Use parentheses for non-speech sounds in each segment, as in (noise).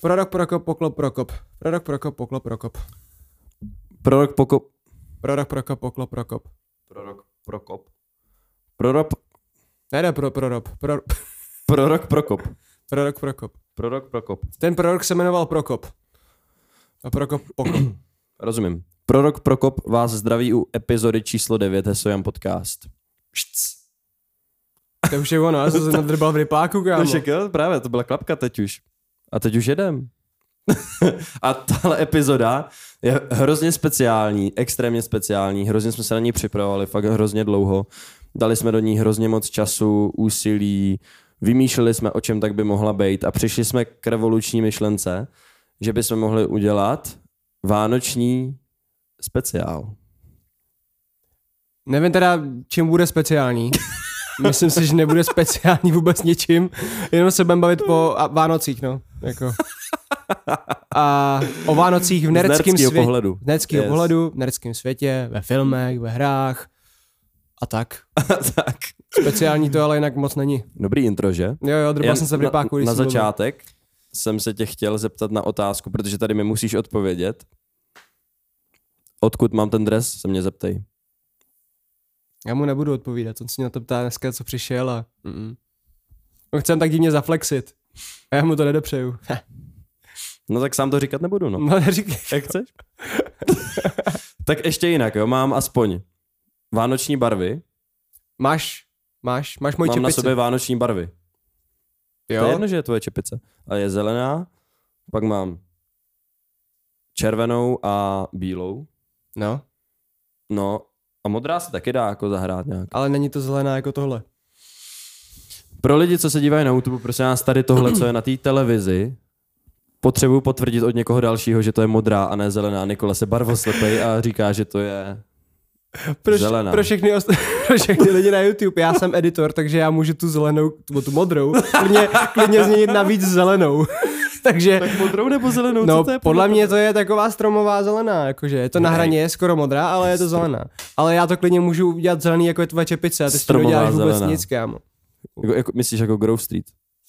Prorok, prokop, poklop, prokop. Prorok, prokop, poklop, prokop. Prorok Pokop. Prorok, prokop, poklop, prokop. Prorok Prokop. Prorok, Ne, ne, pro, prorok. Pro, prorok Prokop. prorok, prokop. Prorok Prokop. Ten prorok se jmenoval Prokop. A prokop, pokop. (clears throat) Rozumím. Prorok Prokop vás zdraví u epizody číslo 9 Hesojan Podcast. Šc. To už je ono, já jsem se (laughs) nadrbal v rypáku, kámo. No jo, právě, to byla klapka teď už. A teď už jedem. (laughs) a tahle epizoda je hrozně speciální, extrémně speciální, hrozně jsme se na ní připravovali, fakt hrozně dlouho. Dali jsme do ní hrozně moc času, úsilí, vymýšleli jsme, o čem tak by mohla být a přišli jsme k revoluční myšlence, že bychom mohli udělat vánoční speciál. Nevím teda, čím bude speciální. (laughs) Myslím si, že nebude speciální vůbec ničím, jenom se budeme bavit po a- Vánocích, no. Jako. A o Vánocích v nereckém světě. pohledu. V nereckého Yes. pohledu, v nereckém světě, ve filmech, ve hrách a tak. tak. Speciální to ale jinak moc není. Dobrý intro, že? Jo, jo, Jen jsem se v na, rypáku, na jsi mluvil. začátek jsem se tě chtěl zeptat na otázku, protože tady mi musíš odpovědět. Odkud mám ten dres, se mě zeptej. Já mu nebudu odpovídat, on se mě na to ptá dneska, co přišel a... Mm-mm. On chce tak divně zaflexit. A já mu to nedopřeju. No tak sám to říkat nebudu, no. No neříkej. Jak chceš? tak ještě jinak, jo, mám aspoň vánoční barvy. Máš, máš, máš moji mám na čepici. sobě vánoční barvy. To je jo? jedno, že je tvoje čepice. A je zelená, pak mám červenou a bílou. No, No a modrá se taky dá jako zahrát nějak. ale není to zelená jako tohle. Pro lidi, co se dívají na YouTube, prosím nás tady tohle, co je na té televizi, potřebuji potvrdit od někoho dalšího, že to je modrá a ne zelená. Nikola se barvoslepej a říká, že to je... Pro, Zelená. pro, všechny, ost- (laughs) pro všechny lidi na YouTube, já jsem editor, takže já můžu tu zelenou, tu, tu modrou, klidně, klidně změnit na víc zelenou. (laughs) takže, Tak modrou nebo zelenou? no co to je podle mě to je taková stromová zelená, jakože je to na hraně, je skoro modrá, ale je to zelená. Ale já to klidně můžu udělat zelený, jako je tvoje čepice, a ty Stromová neděláš vůbec zelená. nic, kámo. Jako, jako, myslíš jako Grove Street?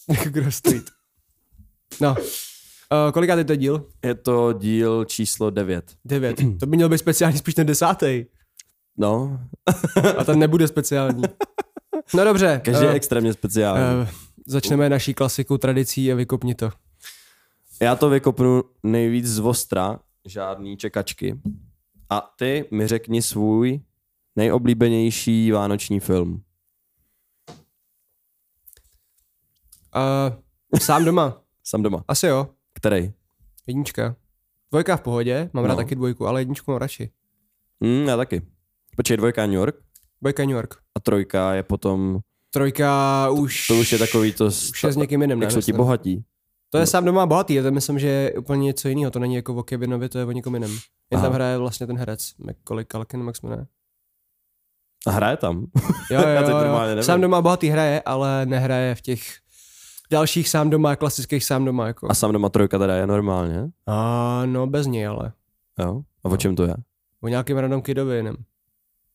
Jako (laughs) Grove Street. No, uh, kolikátý to je díl? Je to díl číslo 9. Devět. To by měl být speciální spíš ten desátý. No, A ten nebude speciální. No dobře. každý je eh, extrémně speciální. eh, začneme naší klasikou tradicí a vykopni to. Já to vykopnu nejvíc z ostra, žádný čekačky. A ty mi řekni svůj nejoblíbenější vánoční film. Uh, sám doma. (laughs) Sam doma. Asi jo. Který? Jednička. Dvojka v pohodě, mám No. rád taky dvojku, ale jedničku mám radši. Hmm, já taky. Počkej, dvojka New York Dvojka New York. a trojka je potom, Trojka už... to už je takový to, Už je s někým jiným, jak jsou ti bohatí. To je sám doma bohatý, a to myslím, že je úplně něco jiného. To není jako o Kevinovi, to je o někom jiném. Jen tam hraje vlastně ten herec. Macaulay Culkin, Max jmenuje. A hraje tam. Jo, jo, (laughs) Já teď jo, nevím. Sám doma bohatý hraje, ale nehraje v těch dalších sám doma, klasických sám doma. Jako. A sam doma trojka teda je normálně. A no, bez něj, ale. Jo? A o čem to je? O nějakým random kidovi jiném.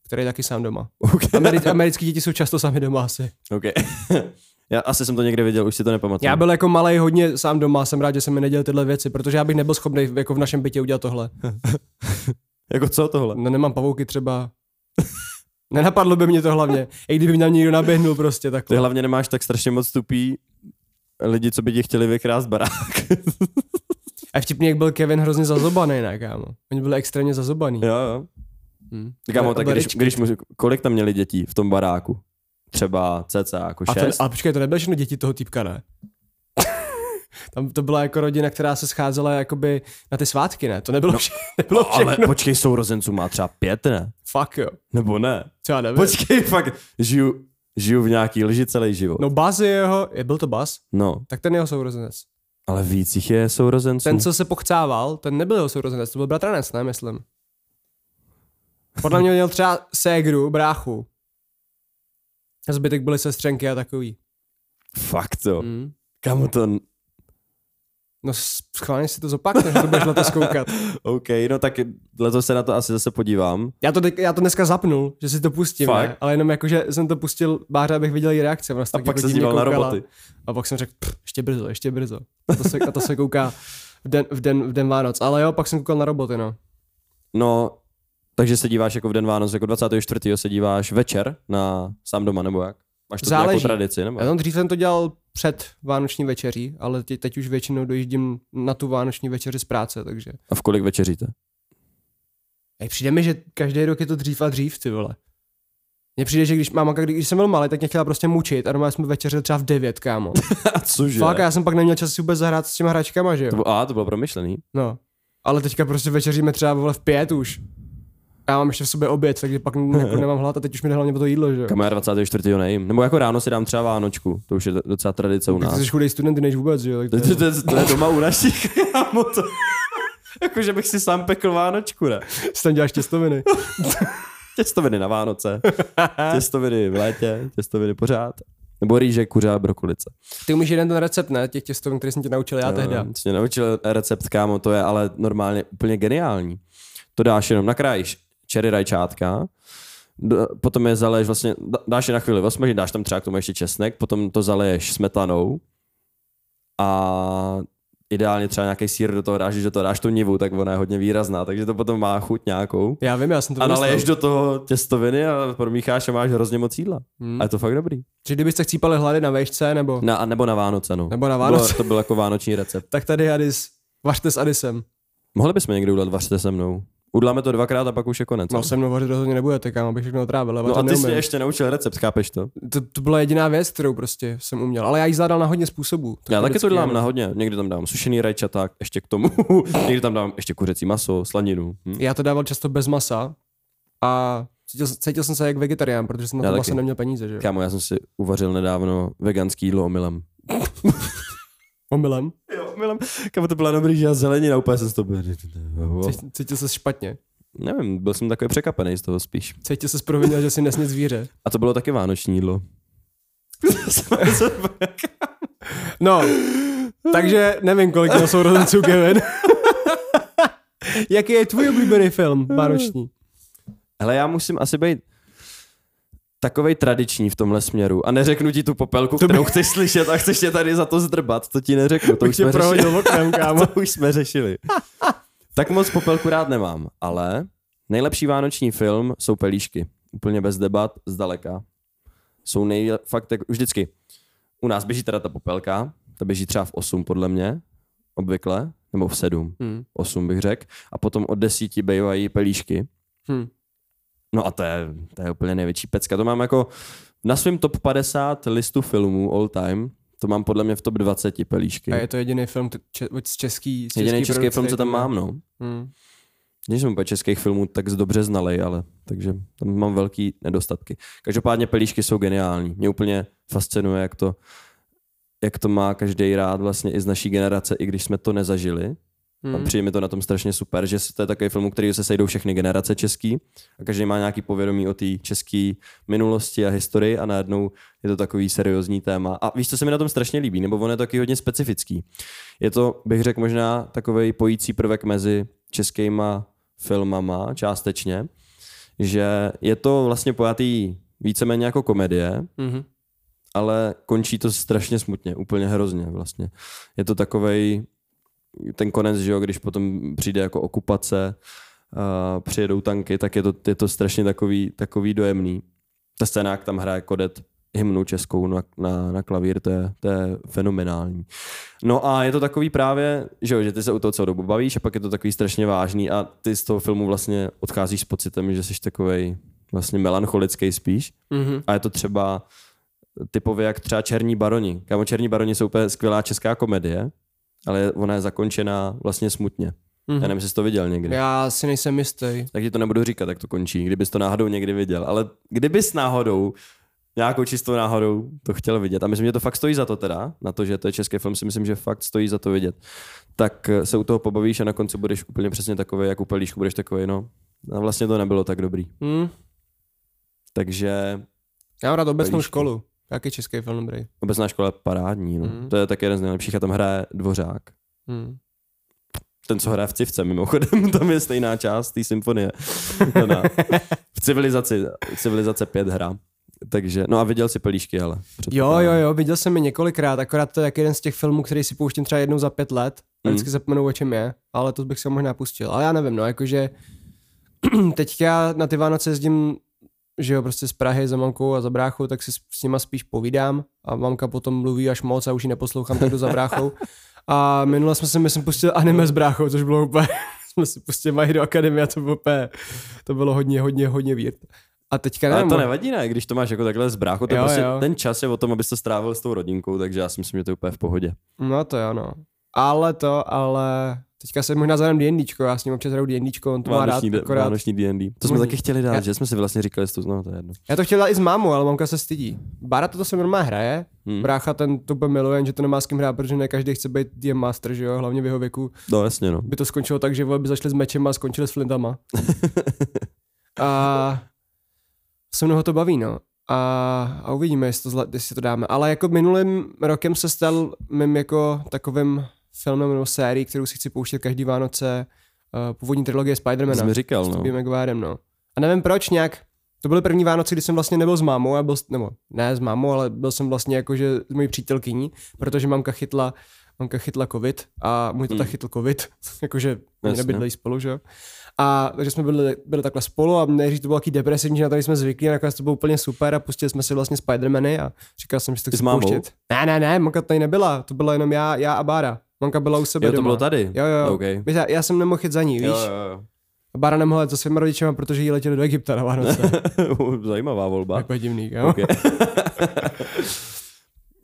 Který je taky sám doma. (laughs) Okay. Ameri- americký děti jsou často sami doma asi. okay. (laughs) já asi jsem to někde viděl, už si to nepamatuju. Já byl jako malý hodně sám doma, jsem rád, že jsem mi nedělal tyhle věci, protože já bych nebyl schopný jako v našem bytě udělat tohle. (laughs) Jako co tohle? No nemám pavouky třeba. (laughs) Nenapadlo by mě to hlavně. I kdyby mě někdo naběhnul prostě Ty takhle. hlavně nemáš tak strašně moc tupý lidi, co by ti chtěli vykrást barák. A vtipně, jak byl Kevin hrozně zazobaný, ne, kámo. Oni byli extrémně zazobaný. jo, jo. Hm. Kámo, tak když, když mu, kolik tam měli dětí v tom baráku? Třeba cca jako A šest? ale počkej, to nebyly všechno děti toho týpka, ne? (laughs) Tam to byla jako rodina, která se scházela jakoby na ty svátky, ne? To nebylo, no, vše, (laughs) nebylo No, ale všechno. počkej, sourozenců má třeba pět, ne? Fuck jo. Nebo ne? Třeba nevím. Počkej, fakt, žiju, žiju v nějaký lži celý život. No Buzz je jeho, je, byl to Buzz? no, Tak ten jeho sourozenec. ale víc jich je sourozenců. Ten, co se pochcával, ten nebyl jeho sourozenec, to byl bratranec, ne, myslím. Podle mě měl třeba ségru, bráchu. A zbytek byly sestřenky a takový. Fakt to. Mm. Kamu to... No schválně si to zopakne, že to budeš letos koukat. (laughs) OK, no tak letos se na to asi zase podívám. Já to, já to dneska zapnul, že si to pustím, Fakt? ne? ale jenom jako, že jsem to pustil Báře, abych viděl její reakce. Ona A pak jako se díval na roboty. A pak jsem řekl, "Pff, ještě brzo, ještě brzo. A to se, a to se kouká v den, v, den, v den Vánoc. Ale jo, pak jsem koukal na roboty, no. No, takže se díváš jako v den Vánoc, jako 24. se díváš večer na sám doma, nebo jak? Máš to Záleží. nějakou tradici, nebo? Já tam dřív jsem to dělal před vánoční večeří, ale teď, teď už většinou dojíždím na tu vánoční večeři z práce, takže. A v kolik večeříte? Ej, přijde mi, že každý rok je to dřív a dřív, ty vole. Mně přijde, že když máma, když, jsem byl malý, tak mě chtěla prostě mučit a normálně jsme večeřili třeba v 9, kámo. (laughs) A cože? Fakt, já jsem pak neměl čas si vůbec zahrát s těma hračkama, že jo? To bylo, a, to bylo promyšlený. No. Ale teďka prostě večeříme třeba vole v pět už. Já mám ještě v sobě oběd, takže pak (laughs) jako nemám hlad a teď už mi jde hlavně o to jídlo, že jo? Kam já 24. nejím. Nebo jako ráno si dám třeba Vánočku. To už je docela tradice u nás. ty jsi chudej student, než vůbec, že jo? Tak To, (laughs) to, to, to, je doma u našich, (laughs) kámo, to... Jako, že bych si sám pekl Vánočku, ne? si tam děláš těstoviny. Těstoviny na Vánoce, těstoviny v létě, těstoviny pořád. Nebo rýže, kuře a brokolice. Ty umíš jeden ten recept, ne? Těch těstovin, který jsem tě naučil já tehdy. Jsi mě naučil recept, kámo, to je ale normálně úplně geniální. To dáš jenom, nakrájíš čery rajčátka, potom je zaleješ vlastně, dáš je na chvíli osmažit, dáš tam třeba k tomu ještě česnek, potom to zaleješ smetanou a ideálně třeba nějaký sír do toho dáš, když do toho dáš tu nivu, tak ona je hodně výrazná, takže to potom má chuť nějakou. Já vím, já jsem to A naleješ do toho těstoviny a promícháš a máš hrozně moc jídla. Hmm. A je to fakt dobrý. Že kdybyste chcípali hlady na vejšce, nebo... Na, a nebo na Vánoce, no. Nebo na To Vánoce. bylo, to byl jako vánoční recept. Tak tady Adis. Vařte s Adisem. Mohli bychom někdy udělat vařte se mnou. Uděláme to dvakrát a pak už je konec. No se mnou vařit rozhodně nebudete, kámo, abych všechno otrávil. ale no a ty jsi ještě naučil recept, chápeš to? to, to, byla jediná věc, kterou prostě jsem uměl. Ale já ji zvládal na hodně způsobů. Já taky to dělám na hodně. Někdy tam dám sušený rajčata, ještě k tomu. (laughs) Někdy tam dám ještě kuřecí maso, slaninu. Hm? Já to dával často bez masa a cítil, cítil jsem se jak vegetarián, protože jsem na Já to taky. vlastně neměl peníze, že jo. Kámo, já jsem si uvařil nedávno veganský jídlo omylem. (laughs) Omylem. Jo, omylem. Kámo, to byla dobrý, že já zelenina, úplně jsem z toho... Cítil, cítil se špatně. Nevím, byl jsem takový překapený z toho spíš. Cítil se provinil, že si nesně zvíře. A to bylo taky vánoční jídlo. (laughs) No, takže nevím, kolik měl sourozenců Kevin. (laughs) Jaký je tvůj oblíbený film vánoční? Hele, já musím asi být takovej tradiční v tomhle směru a neřeknu ti tu popelku, To by- kterou chceš slyšet a chceš tě tady za to zdrbat, to ti neřeknu, to už jsme řešili. oknem, (laughs) kámo. to už jsme řešili. tak moc popelku rád nemám, ale nejlepší vánoční film jsou pelíšky. Úplně bez debat, zdaleka. Jsou nej... fakt jako vždycky. U nás běží teda ta popelka, ta běží třeba v 8 podle mě, obvykle, nebo v 7, Hmm. 8 bych řekl, a potom od 10 bývají pelíšky. Hmm. No a to je, to je úplně největší pecka. To mám jako na svém top 50 listu filmů all time, to mám podle mě v top 20 pelíšky. A je to jediný film če- z český, z Jediný český český film, co tam mám, no. Hmm. Nejsem úplně českých filmů tak dobře znalej, ale takže tam mám velký nedostatky. Každopádně pelíšky jsou geniální. Mě úplně fascinuje, jak to, jak to má každý rád vlastně i z naší generace, i když jsme to nezažili. Hmm. Přijde mi to na tom strašně super, že to je takový film, který se sejdou všechny generace český a každý má nějaký povědomí o té české minulosti a historii a najednou je to takový seriózní téma. A víš, co se mi na tom strašně líbí, nebo on je taky hodně specifický. Je to, bych řekl, možná takový pojící prvek mezi českýma filmama částečně, že je to vlastně pojatý víceméně jako komedie, Mhm. ale končí to strašně smutně, úplně hrozně vlastně. Je to takovej ten konec, že jo, když potom přijde jako okupace, a přijedou tanky, tak je to, je to strašně takový, takový dojemný. Ta scéna, jak tam hraje Kodet hymnu českou na, na, na klavír, to je, to je fenomenální. No a je to takový právě, že, jo, že ty se u toho celou dobu bavíš a pak je to takový strašně vážný a ty z toho filmu vlastně odcházíš s pocitem, že jsi takovej vlastně melancholický spíš. Mhm. A je to třeba typově jak třeba Černí baroni. Kámo, Černí baroni jsou úplně skvělá česká komedie, ale ona je zakončená vlastně smutně. Mhm. Já nevím, jestli jsi to viděl někdy. Já si nejsem jistý. Tak ti to nebudu říkat, jak to končí, kdybys to náhodou někdy viděl. Ale kdybys náhodou, nějakou čistou náhodou to chtěl vidět, a myslím, že to fakt stojí za to teda, na to, že to je český film, si myslím, že fakt stojí za to vidět, tak eh, se u toho pobavíš a na konci budeš úplně přesně takový, jak u pelíšku, budeš takový, no, a vlastně to nebylo tak dobrý. Hmm. Takže Já mám rád obecnou školu. Jaký český film dobrý? Obecná škola je parádní, no. Mm. To je tak jeden z nejlepších a tam hraje Dvořák. Hmm. Ten, co hraje v civce, mimochodem, (laughs) tam je stejná část té symfonie. V civilizaci, civilizace 5 hra. Takže, no a viděl si pelíšky, ale. Jo, jo, jo, viděl jsem je několikrát, akorát to je jak jeden z těch filmů, který si pouštím třeba jednou za pět let a Mm. vždycky zapomenu, o čem je, ale to bych se možná pustil. Ale já nevím, no, jakože (clears throat) teďka na ty Vánoce jezdím, že jo, prostě z Prahy za mamkou a za bráchou, tak si s, nima spíš povídám a mamka potom mluví až moc a už ji neposlouchám, tak jdu za bráchou. A minule jsme si, myslím, pustili anime s bráchou, což bylo úplně, (laughs) jsme si pustili My Hero Academia, to bylo úplně, to bylo hodně, hodně, hodně weird. A teďka Ale nevím, to nevadí, ne? Když to máš jako takhle z bráchu, to je Jo, prostě jo. ten čas je o tom, abys to strávil s tou rodinkou, takže já si myslím, že to je úplně v pohodě. No to jo, no. Ale to, ale teďka se možná zadám D&Dčko, já s ním občas hraju D&Dčko, on to má rád, akorát. Vánoční D&D. To jsme taky chtěli dát, Já- že jsme si vlastně říkali, že to, no to je jedno. Já to chtěl dát i s mámou, ale mamka se stydí. Bára to se normálně hraje, Hmm. brácha ten to bude miluje, jenže to nemá s kým hrát, protože ne každý chce být DM Master, že jo, hlavně v jeho věku. No jasně, no. By to skončilo tak, že by začali s mečem a skončili s flintama. (laughs) a se mnou ho to baví, no. A, a uvidíme, jestli to, zla, jestli to dáme. Ale jako minulým rokem se stal mým jako takovým filmem nebo sérií, kterou si chci pouštět každý Vánoce, uh, původní trilogie Spidermana. jsi mi říkal, s no. Tobey Maguirem, no. A nevím proč nějak, to byly první Vánoce, kdy jsem vlastně nebyl s mámou, a byl, s- nebo ne s mámou, ale byl jsem vlastně jakože s mojí přítelkyní, protože mamka chytla, mamka chytla covid a můj tata Hmm. chytl covid, (laughs) jakože Jasně. nebydlejí spolu, že jo. A takže jsme byli, byli takhle spolu a nejdřív to bylo taky depresivní, že na to jsme zvyklí a nakonec to bylo úplně super a pustili jsme si vlastně Spidermany a říkal jsem, že to chci s pouštět. Ne, ne, ne, mamka tady nebyla, to byla jenom já, já a Bára. Mamka byla u sebe Jo, to doma. bylo tady? Jo, jo, Okay. já, já jsem nemohl jít za ní, víš. Jo, jo, jo. A Bára nemohla jít za svýma rodičema, protože jí letěli do Egypta na Vánoce. (laughs) Zajímavá volba. Jako divný, jo? Okay. (laughs)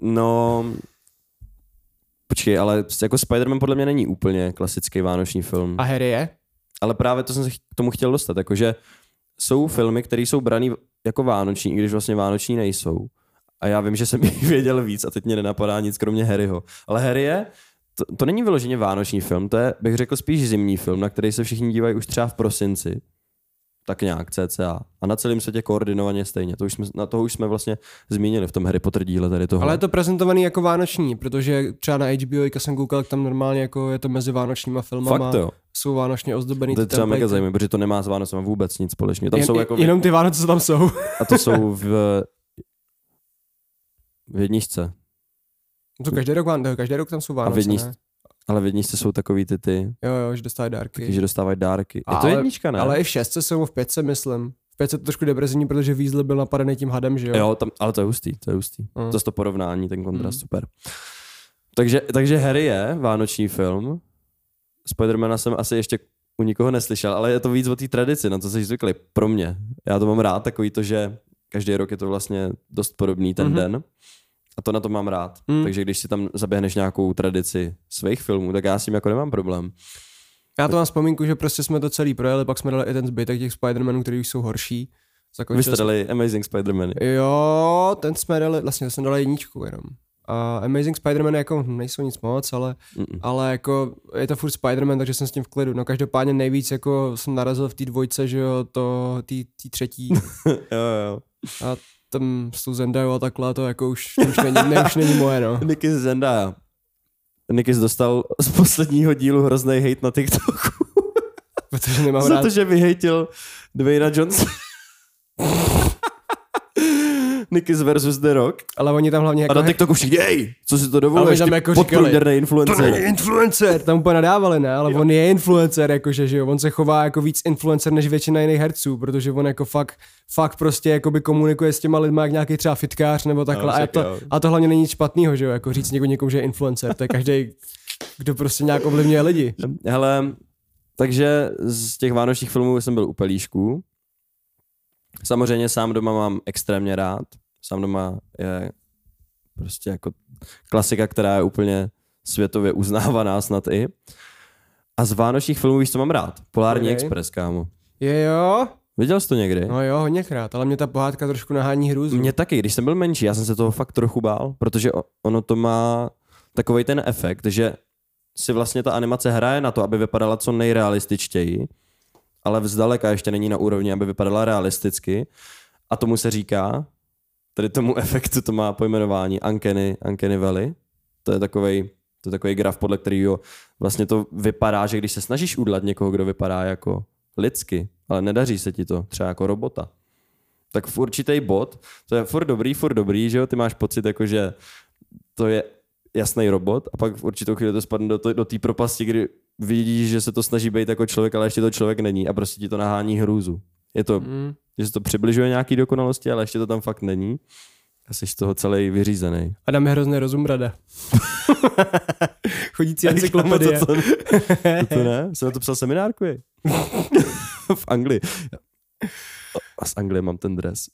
no, počkej, ale jako Spider-Man podle mě není úplně klasický vánoční film. A Harry je? Ale právě to jsem se k tomu chtěl dostat, jakože jsou filmy, které jsou braný jako vánoční, i když vlastně vánoční nejsou. A já vím, že jsem jich (laughs) věděl víc a teď mě nenapadá nic kromě Harryho. Ale Harry je, to, to není vyloženě vánoční film, to je, bych řekl, spíš zimní film, na který se všichni dívají už třeba v prosinci. Tak nějak, cca. A na celém světě koordinovaně stejně. To už jsme, na toho už jsme vlastně zmínili v tom Harry Potter díle tady toho. Ale je to prezentovaný jako vánoční, protože třeba na HBO jak jsem koukal, tam normálně jako je to mezi vánočníma filmama. Fakt jo. Jsou vánočně ozdobený To je třeba mega zajímavé, protože to nemá s Vánocem vůbec nic společného. Tam Jen, jsou jako Jenom ty Vánoce, co tam jsou. A to jsou v, v jedničce. To každý rok, Ván- každý rok tam jsou Vánoce, v jednič- ne? Ale v jedničce jsou takový ty ty, Jo, jo, že dostávají dárky. taky, že dostávají dárky. Je to Ale- jednička, ne? Ale i v šestce jsou, v pětce myslím. V pětce to trošku depresivní, protože Weasley byl napadený tím hadem, že jo? Jo, tam, ale to je hustý, to je hustý. Mm. To je to porovnání, ten kontrast, Mm. super. Takže, takže Harry je vánoční film. Spidermana jsem asi ještě u nikoho neslyšel, ale je to víc o té tradici, na co jsi zvyklý. Pro mě. Já to mám rád, takový to, že každý rok je to vlastně dost podobný ten Mhm. mm-hmm. den. A to na to mám rád. Mm. Takže když si tam zaběhneš nějakou tradici svých filmů, tak já s tím jako nemám problém. Já to mám vzpomínku, že prostě jsme to celý projeli, pak jsme dali i ten zbytek těch Spider-Manů, který už jsou horší. Zakončili Vy jste dali Amazing Spider-Man. Jo, ten jsme dali, vlastně jsem dal jedničku jenom. A Amazing Spider-Man jako nejsou nic moc, ale, Mm-mm. ale jako je to furt Spider-Man, takže jsem s tím v klidu. No každopádně nejvíc jako jsem narazil v té dvojce, že jo, to, tý, tý třetí (laughs) jo, jo. a tam s tou Zendayou a takhle, to jako už, to už není, ne, už není moje, no. Nicky Zendaya. Nicky dostal z posledního dílu hrozný hate na TikToku. Protože nemám Za rád. to, že vyhejtil Dwayna Johnson. Nikis versus The Rock. Ale oni tam hlavně A jako... na TikToku všichni, ej, co si to Ale dovoluješ, tam jako podprůměrný to influencer. není influencer, tam úplně nadávali, ne, ale on je influencer, jakože, že jo, on se chová jako víc influencer než většina jiných herců, protože on jako fakt, fakt prostě jakoby komunikuje s těma lidma jak nějaký třeba fitkář nebo takhle No, a, to, jo. a to hlavně není nic špatného, že jo, jako říct někomu, někomu, že je influencer, to je každý, kdo prostě nějak ovlivňuje lidi. Hele, takže z těch vánočních filmů jsem byl u Pelíšků. Samozřejmě sám doma mám extrémně rád. Sám doma je prostě jako klasika, která je úplně světově uznávaná snad i. A z vánočních filmů víš, co mám rád? Polární Ok. Express, kámo. Je jo? Viděl jsi to někdy? No jo, hodněkrát, ale mě ta pohádka trošku nahání hrůzu. Mě taky, když jsem byl menší, já jsem se toho fakt trochu bál, protože ono to má takový ten efekt, že si vlastně ta animace hraje na to, aby vypadala co nejrealističtěji, ale vzdaleka ještě není na úrovni, aby vypadala realisticky. A tomu se říká, tedy tomu (laughs) efektu to má pojmenování Uncanny, Uncanny Valley. To je takový To je takový graf, podle kterého vlastně to vypadá, že když se snažíš udlat někoho, kdo vypadá jako lidsky, ale nedaří se ti to, třeba jako robota, tak v určitý bod, to je furt dobrý, furt dobrý, že jo, ty máš pocit jako, že to je jasný robot a pak v určitou chvíli to spadne do té propasti, kdy vidíš, že se to snaží být jako člověk, ale ještě to člověk není a prostě ti to nahání hrůzu. Je to, Mm. Že se to přibližuje nějaký dokonalosti, ale ještě to tam fakt není. A jsi z toho celý vyřízený. Adam je hrozný rozumrada. (laughs) Chodící encyklopedie. to, to, to, to ne, jsem na to psal seminárku, (laughs) v Anglii. A z Anglie mám ten dres.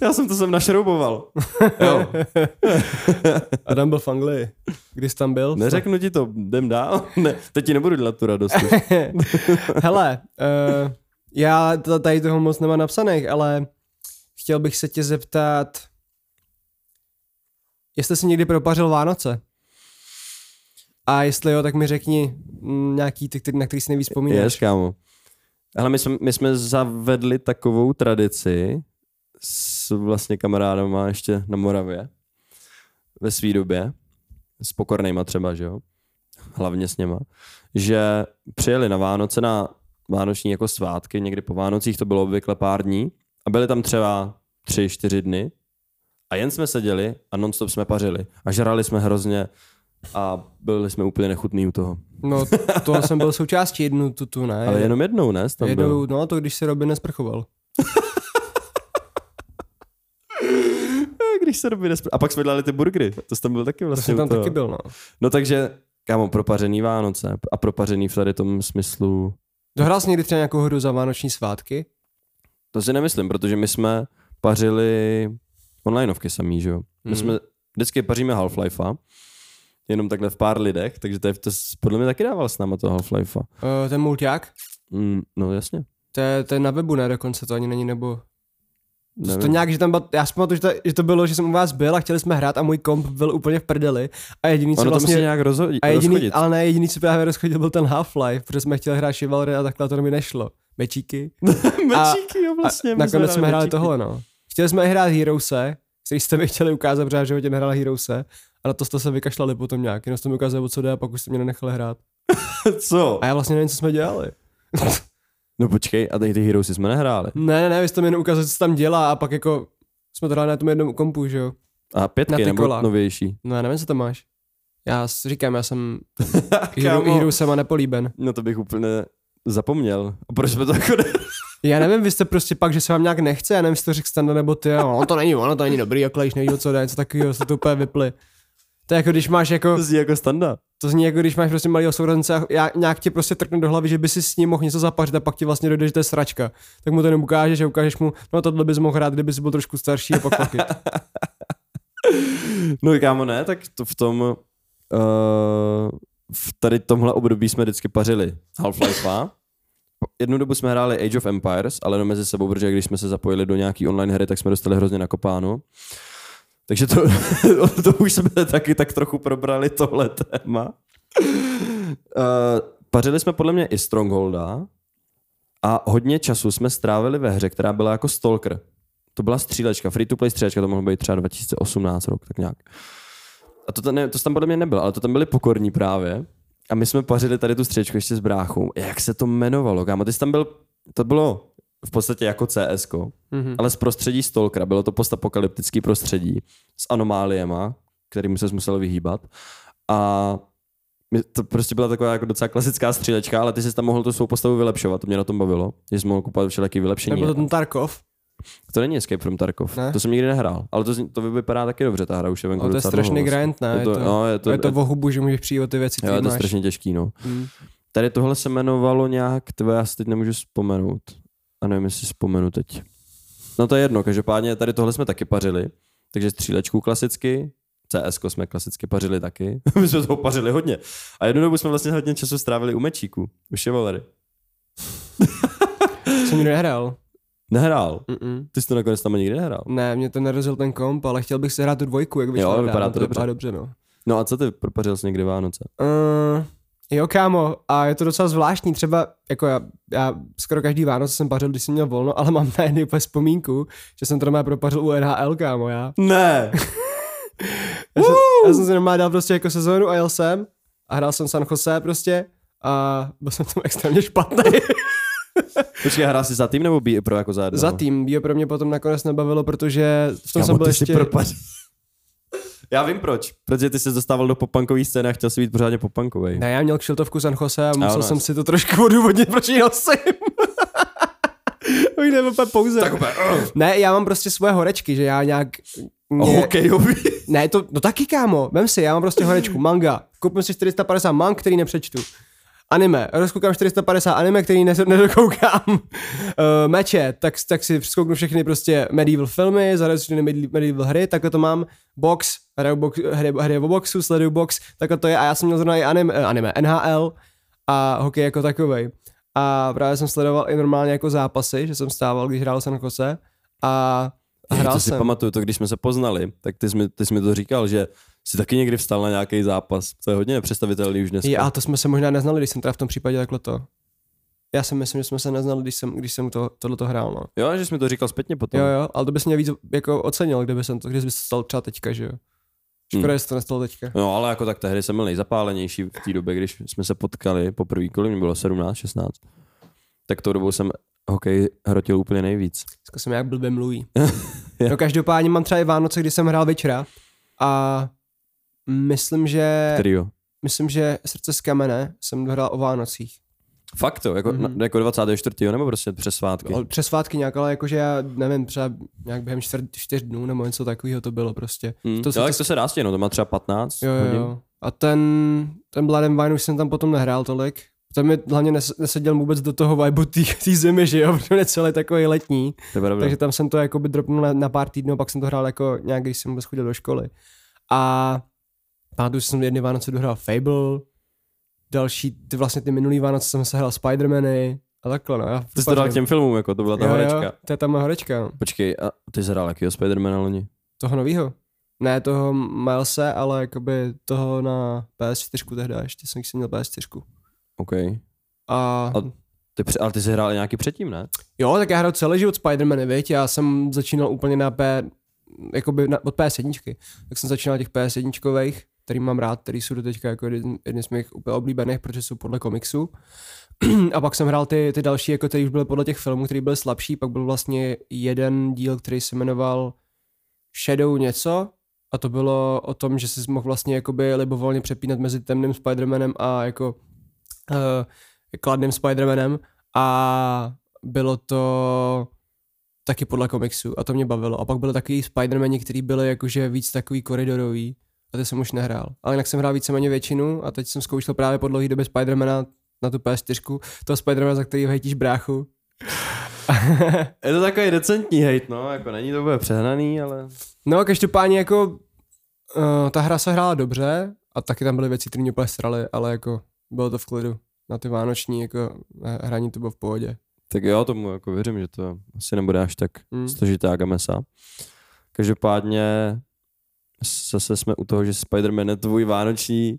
Já jsem to sem našrouboval. Jo. (laughs) Adam byl v Anglii. Když jsi tam byl? Neřeknu ti to, jdem dál. Ne, teď ti nebudu dělat tu radost. (laughs) Hele, uh, já tady toho moc nemám napsaných, ale chtěl bych se tě zeptat, jestli jsi někdy propařil Vánoce. A jestli jo, tak mi řekni mm, nějaký ty, na který si nejvíc vzpomínáš. Yes, kámo. Ale my jsme, my jsme zavedli takovou tradici s vlastně kamarádama ještě na Moravě ve svý době, s pokornejma třeba, že jo, hlavně s něma, že přijeli na Vánoce na vánoční jako svátky, někdy po Vánocích to bylo obvykle pár dní a byli tam třeba tři, čtyři dny a jen jsme seděli a nonstop jsme pařili a žrali jsme hrozně a byli jsme úplně nechutný u toho. No, to jsem byl součástí jednu tutu, ne? Ale jenom jednou, ne? Tam byl. jednou, no to když se Robin nesprchoval. (laughs) Když se doby nespr- A pak jsme dělali ty burgery, to jsi tam byl taky To vlastně. jsem tam toho. taky byl, no. No takže, kámo, propařený Vánoce a propařený v tady tom smyslu, Dohrál jsi někdy třeba nějakou hru za vánoční svátky? to si nemyslím, protože my jsme pařili onlineovky samý, že jo. My Mhm. jsme, vždycky paříme Half-Lifea, jenom takhle v pár lidech, takže to, je, to podle mě taky dával s náma to Half-Lifea. Uh, ten mulťák? Mm, no jasně. To je, to je na webu, ne? Dokonce to ani není, nebo... To, Nevím. to nějak, že tam byl, já si pamatuju, že to, že to bylo, že jsem u vás byl a chtěli jsme hrát a můj komp byl úplně v prdeli a jediný, co ono to vlastně... musí nějak rozhodit, a jediný, rozchodit. ale ne, jediný, co právě rozchodil, byl ten Half-Life, protože jsme chtěli hrát Chivalry a takhle to mi nešlo. Mečíky. (laughs) Mečíky, jo, vlastně. a nakonec jsme hráli mečíky. tohle, no. Chtěli jsme hrát Heroese, který jste mi chtěli ukázat, protože já v životě nehrál Heroese. A na to jste se vykašlali potom nějak, jenom jste mi ukázali, co jde a pak už jste mě nenechali hrát. (laughs) Co? A já vlastně nevím, co jsme dělali. (laughs) No počkej, a tady ty Heroesy jsme nehráli. Ne, ne, ne, vy jste mi jenom ukázali, co se tam dělá a pak jako jsme to hráli na tom jednom kompu, že jo. A pětky nebo kola. novější. No já nevím, co tam máš. Já říkám, já jsem (laughs) Hero, Kámo. Hero jsem a nepolíben. No to bych úplně zapomněl. A proč jsme to jako ne... (laughs) Já nevím, vy jste prostě pak, že se vám nějak nechce, já nevím, jestli to řekl Standa nebo ty, ono to není, ono to není dobrý, jako když neví, o co jde, něco takového, jste to úplně vypli. To je jako když máš jako, To zní jako standa. to zní jako když máš prostě malý sourozence a já, nějak ti prostě trkne do hlavy, že by si s ním mohl něco zapařit a pak ti vlastně dojde, že to je sračka. Tak mu to jenom ukážeš a ukážeš mu, no tohle bys mohl hrát, kdyby jsi byl trošku starší a pak fakit. (laughs) No kámo ne, tak to v tom... Uh, v tady tomhle období jsme vždycky pařili Half-Life 2. Jednu dobu jsme hráli Age of Empires, ale jenom mezi sebou, protože když jsme se zapojili do nějaký online hry, tak jsme dostali hrozně nakopáno. Takže to, (laughs) to už jsme taky tak trochu probrali tohle téma. Uh, pařili jsme podle mě i Strongholda a hodně času jsme strávili ve hře, která byla jako Stalker. To byla střílečka, free-to-play střílečka, to mohlo být třeba 2018 rok, tak nějak. A to, ne, to tam podle mě nebylo, ale to tam byli pokorní právě. A my jsme pařili tady tu střílečku ještě s bráchou. Jak se to jmenovalo, kámo? Ty jsi tam byl, to bylo v podstatě jako CS, Mhm. ale z prostředí Stalkera. Bylo to postapokalyptický prostředí s anomáliema, kterým se musel vyhýbat. A to prostě byla taková jako docela klasická střílečka, ale ty jsi tam mohl tu svou postavu vylepšovat, to mě na tom bavilo. Že jsi mohl kupovat všelijaký vylepšení. Nebo to ten Tarkov. To není Escape from Tarkov, Ne? to jsem nikdy nehrál, ale to, to vypadá taky dobře, ta hra už je venku Ale to je strašný grind, ne? Je to, no, je to, je to o hubu, že můžeš přijít o ty věci, jo, je to strašně těžký, no. Hmm. Tady tohle se jmenovalo nějak, tvé, já si teď nemůžu vzpomenout. A nevím, jestli si vzpomenu teď. No to je jedno, každopádně tady tohle jsme taky pařili. Takže střílečku klasicky, CS jsme klasicky pařili taky. (laughs) My jsme toho pařili hodně. A jednu dobu jsme vlastně hodně času strávili u mečíku, u Chevalery. Jsem (laughs) (laughs) nikdy nehrál. Nehrál. Mm-mm. Ty jsi to nakonec tam nikdy nehrál. Ne, mě to nerozil ten komp, ale chtěl bych si hrát tu dvojku, jak vyšla. Jo, vypadá to vypadá dobře. dobře, no. No a co ty propařil jsi někdy Vánoce? Uh, Jo, kámo, a je to docela zvláštní, třeba, jako já, já skoro každý Vánoce jsem pařil, když jsem měl volno, ale mám na jednu úplně vzpomínku, že jsem to normálně propařil u NHL, kámo, já. Ne. (laughs) Já jsem, já jsem si normálně dal prostě jako sezónu a jel jsem a hrál jsem San Jose prostě a byl jsem tam extrémně špatný. (laughs) Počkej, hrál jsi za tým nebo bí pro jako za Za tým, bio pro mě potom nakonec nebavilo, protože v tom jsem byl ještě... propad. Já vím proč. Protože ty jsi dostával do popankový scény a chtěl si být pořádně popankový. Ne, já měl kšiltovku San Jose a musel nice. jsem si to trošku odůvodnit, proč ji nosím. Už nebo úplně pouze. Tak úplně, uh, Ne, já mám prostě svoje horečky, že já nějak... Mě... hokejový. Ne, to, no taky kámo, vem si, já mám prostě horečku, manga, koupím si 450 mang, který nepřečtu. Anime, rozkoukám 450 anime, který ne, nedokoukám. Uh, (laughs) meče, tak, tak si zkouknu všechny prostě medieval filmy, zahraju si medieval hry, takhle to mám. Box, hraju box, hry, hry o boxu, sleduju box, takhle to je a já jsem měl zrovna i anime, eh, anime NHL a hokej jako takovej. A právě jsem sledoval i normálně jako zápasy, že jsem stával, když hrál San Jose a a hrál to si jsem. pamatuju, to když jsme se poznali, tak ty jsi, mi, ty jsi mi to říkal, že jsi taky někdy vstal na nějaký zápas. To je hodně nepředstavitelný už dneska. A to jsme se možná neznali, když jsem teda v tom případě takhle to. Já si myslím, že jsme se neznali, když jsem, když jsem to, tohleto hrál, no. Jo, že jsi mi to říkal zpětně potom. Jo, jo, ale to bys mě víc jako ocenil, kdyby jsem to, kdyby to stalo třeba teďka, že jo. Škoda, Hmm. že se to nestalo teďka. No, ale jako tak tehdy jsem byl nejzapálenější v té době, když jsme se potkali poprvé, kolik mi bylo 17, 16. Tak tou dobou jsem hokej hrotil úplně nejvíc. Dneska jsem jak blbě mluví. (laughs) No každopádně mám třeba i Vánoce, kdy jsem hrál večera a myslím, že, Který jo? myslím, že srdce z kamene jsem dohrál o Vánocích. Fakt to, jako, Mhm. mm-hmm. jako 24. nebo prostě přes svátky. Ale Přes svátky nějak, ale jakože já nevím, třeba nějak během čtyř, čtyř dnů nebo něco takového to bylo prostě. Hmm. to To, se- to, se dá stěno, to má třeba 15 Jo, jo, hodin. jo. A ten, ten Blood and Wine už jsem tam potom nehrál tolik. Ten mi hlavně nes, neseděl vůbec do toho vibe té (laughs) zimy, že jo, (laughs) protože je celý takový letní. Takže tam jsem to jako by dropnul na, na pár týdnů, pak jsem to hrál jako nějak, když jsem vůbec chodil do školy. A pamatuju, že jsem jedny Vánoce dohrál Fable, další, ty vlastně ty minulý Vánoce jsem se hrál Spidermany a takhle, no. Já Ty jsi to dal k těm filmům, jako to byla ta jo, horečka. Jo, to je ta moje horečka, no. Počkej, a ty jsi hrál jakýho Spidermana loni? Toho novýho. Ne toho Milese, ale jakoby toho na PS4 tehdy ještě jsem, jsem měl PS4. OK. A, A- Ty, ale ty jsi hrál nějaký předtím, ne? jo, tak já hraju celý život Spider-Many, viď? Já jsem začínal úplně na P, jakoby na, od PS1, tak jsem začínal na těch PS1, který mám rád, který jsou do teďka jako jeden, jeden z mých úplně oblíbených, protože jsou podle komiksu. (clears throat) A pak jsem hrál ty, ty další, jako který už byly podle těch filmů, který byly slabší, pak byl vlastně jeden díl, který se jmenoval Shadow něco, a to bylo o tom, že jsi mohl vlastně jakoby libovolně přepínat mezi temným Spider-Manem a jako uh, kladným Spider-Manem a bylo to taky podle komiksu a to mě bavilo. A pak byly takový Spider-Mani, který byly jakože víc takový koridorový a ty jsem už nehrál. Ale jinak jsem hrál víceméně většinu a teď jsem zkoušel právě po dlouhé době Spider-Mana na tu PS4, toho Spider-Mana, za který hejtíš bráchu. (laughs) Je to takový decentní hate, no, jako není to bude přehnaný, ale... No, každopádně jako uh, ta hra se hrála dobře a taky tam byly věci, které mě úplně sraly, ale jako bylo to v klidu. Na ty vánoční jako eh, hraní to bylo v pohodě. Tak jo, tomu jako věřím, že to asi nebude až tak mm. složitá gamesa. Každopádně zase jsme u toho, že Spider-Man je tvůj vánoční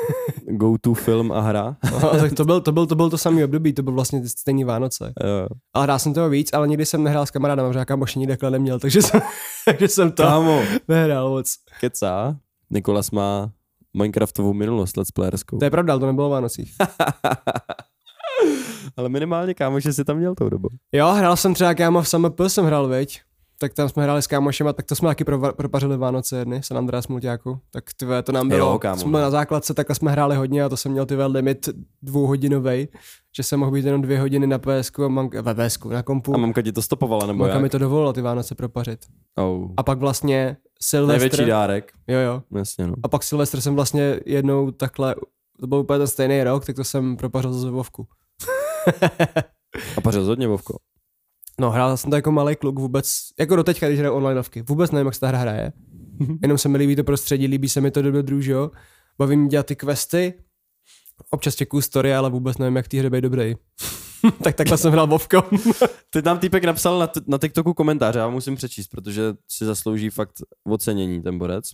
(laughs) go-to film a hra. (laughs) No, tak to byl, to byl, to byl to samý období, to byl vlastně stejný Vánoce. Jo. Ale hrál jsem toho víc, ale nikdy jsem nehrál s kamarádem, protože jaká nikdy takhle neměl, takže jsem, (laughs) takže jsem to Kámo, nehrál moc. kecá. Nikolas má Minecraftovou minulost let's playerskou. To je pravda, ale to nebylo Vánocích. Ale minimálně kámo, že jsi tam měl tou dobu. Jo, hrál jsem třeba kámo v SMP jsem hrál, veď. Tak tam jsme hráli s kámošema, tak to jsme taky pro, propařili Vánoce jedny, San Andreas Multiáku. Tak ty vole, to nám bylo, Jo, kámo, jsme no. na základce, takhle jsme hráli hodně a to jsem měl ty vole limit dvouhodinovej, že jsem mohl být jenom dvě hodiny na PSku a mank, ve PSku, na kompu. A mamka ti to stopovala, nebo Mamka jak? mi to dovolila ty Vánoce propařit. Oh. A pak vlastně Silvestr, Největší dárek. jo jo, Jasně, no. a pak Silvestr jsem vlastně jednou takhle, to byl úplně ten stejný rok, tak to jsem propařil z Vovku. A pařil hodně, Vovko. No, hrál jsem to jako malý kluk vůbec, jako do teďka, když hraju onlineovky, vůbec nevím, jak se ta hra hraje. (laughs) Jenom se mi líbí to prostředí, líbí se mi to dobrodružo, baví mě dělat ty questy, občas čekuju story, ale vůbec nevím, jak té hře být dobrý. (laughs) tak takhle jsem hrál Vovko. (laughs) Teď nám týpek napsal na, t- na TikToku komentář, já musím přečíst, protože si zaslouží fakt ocenění ten borec.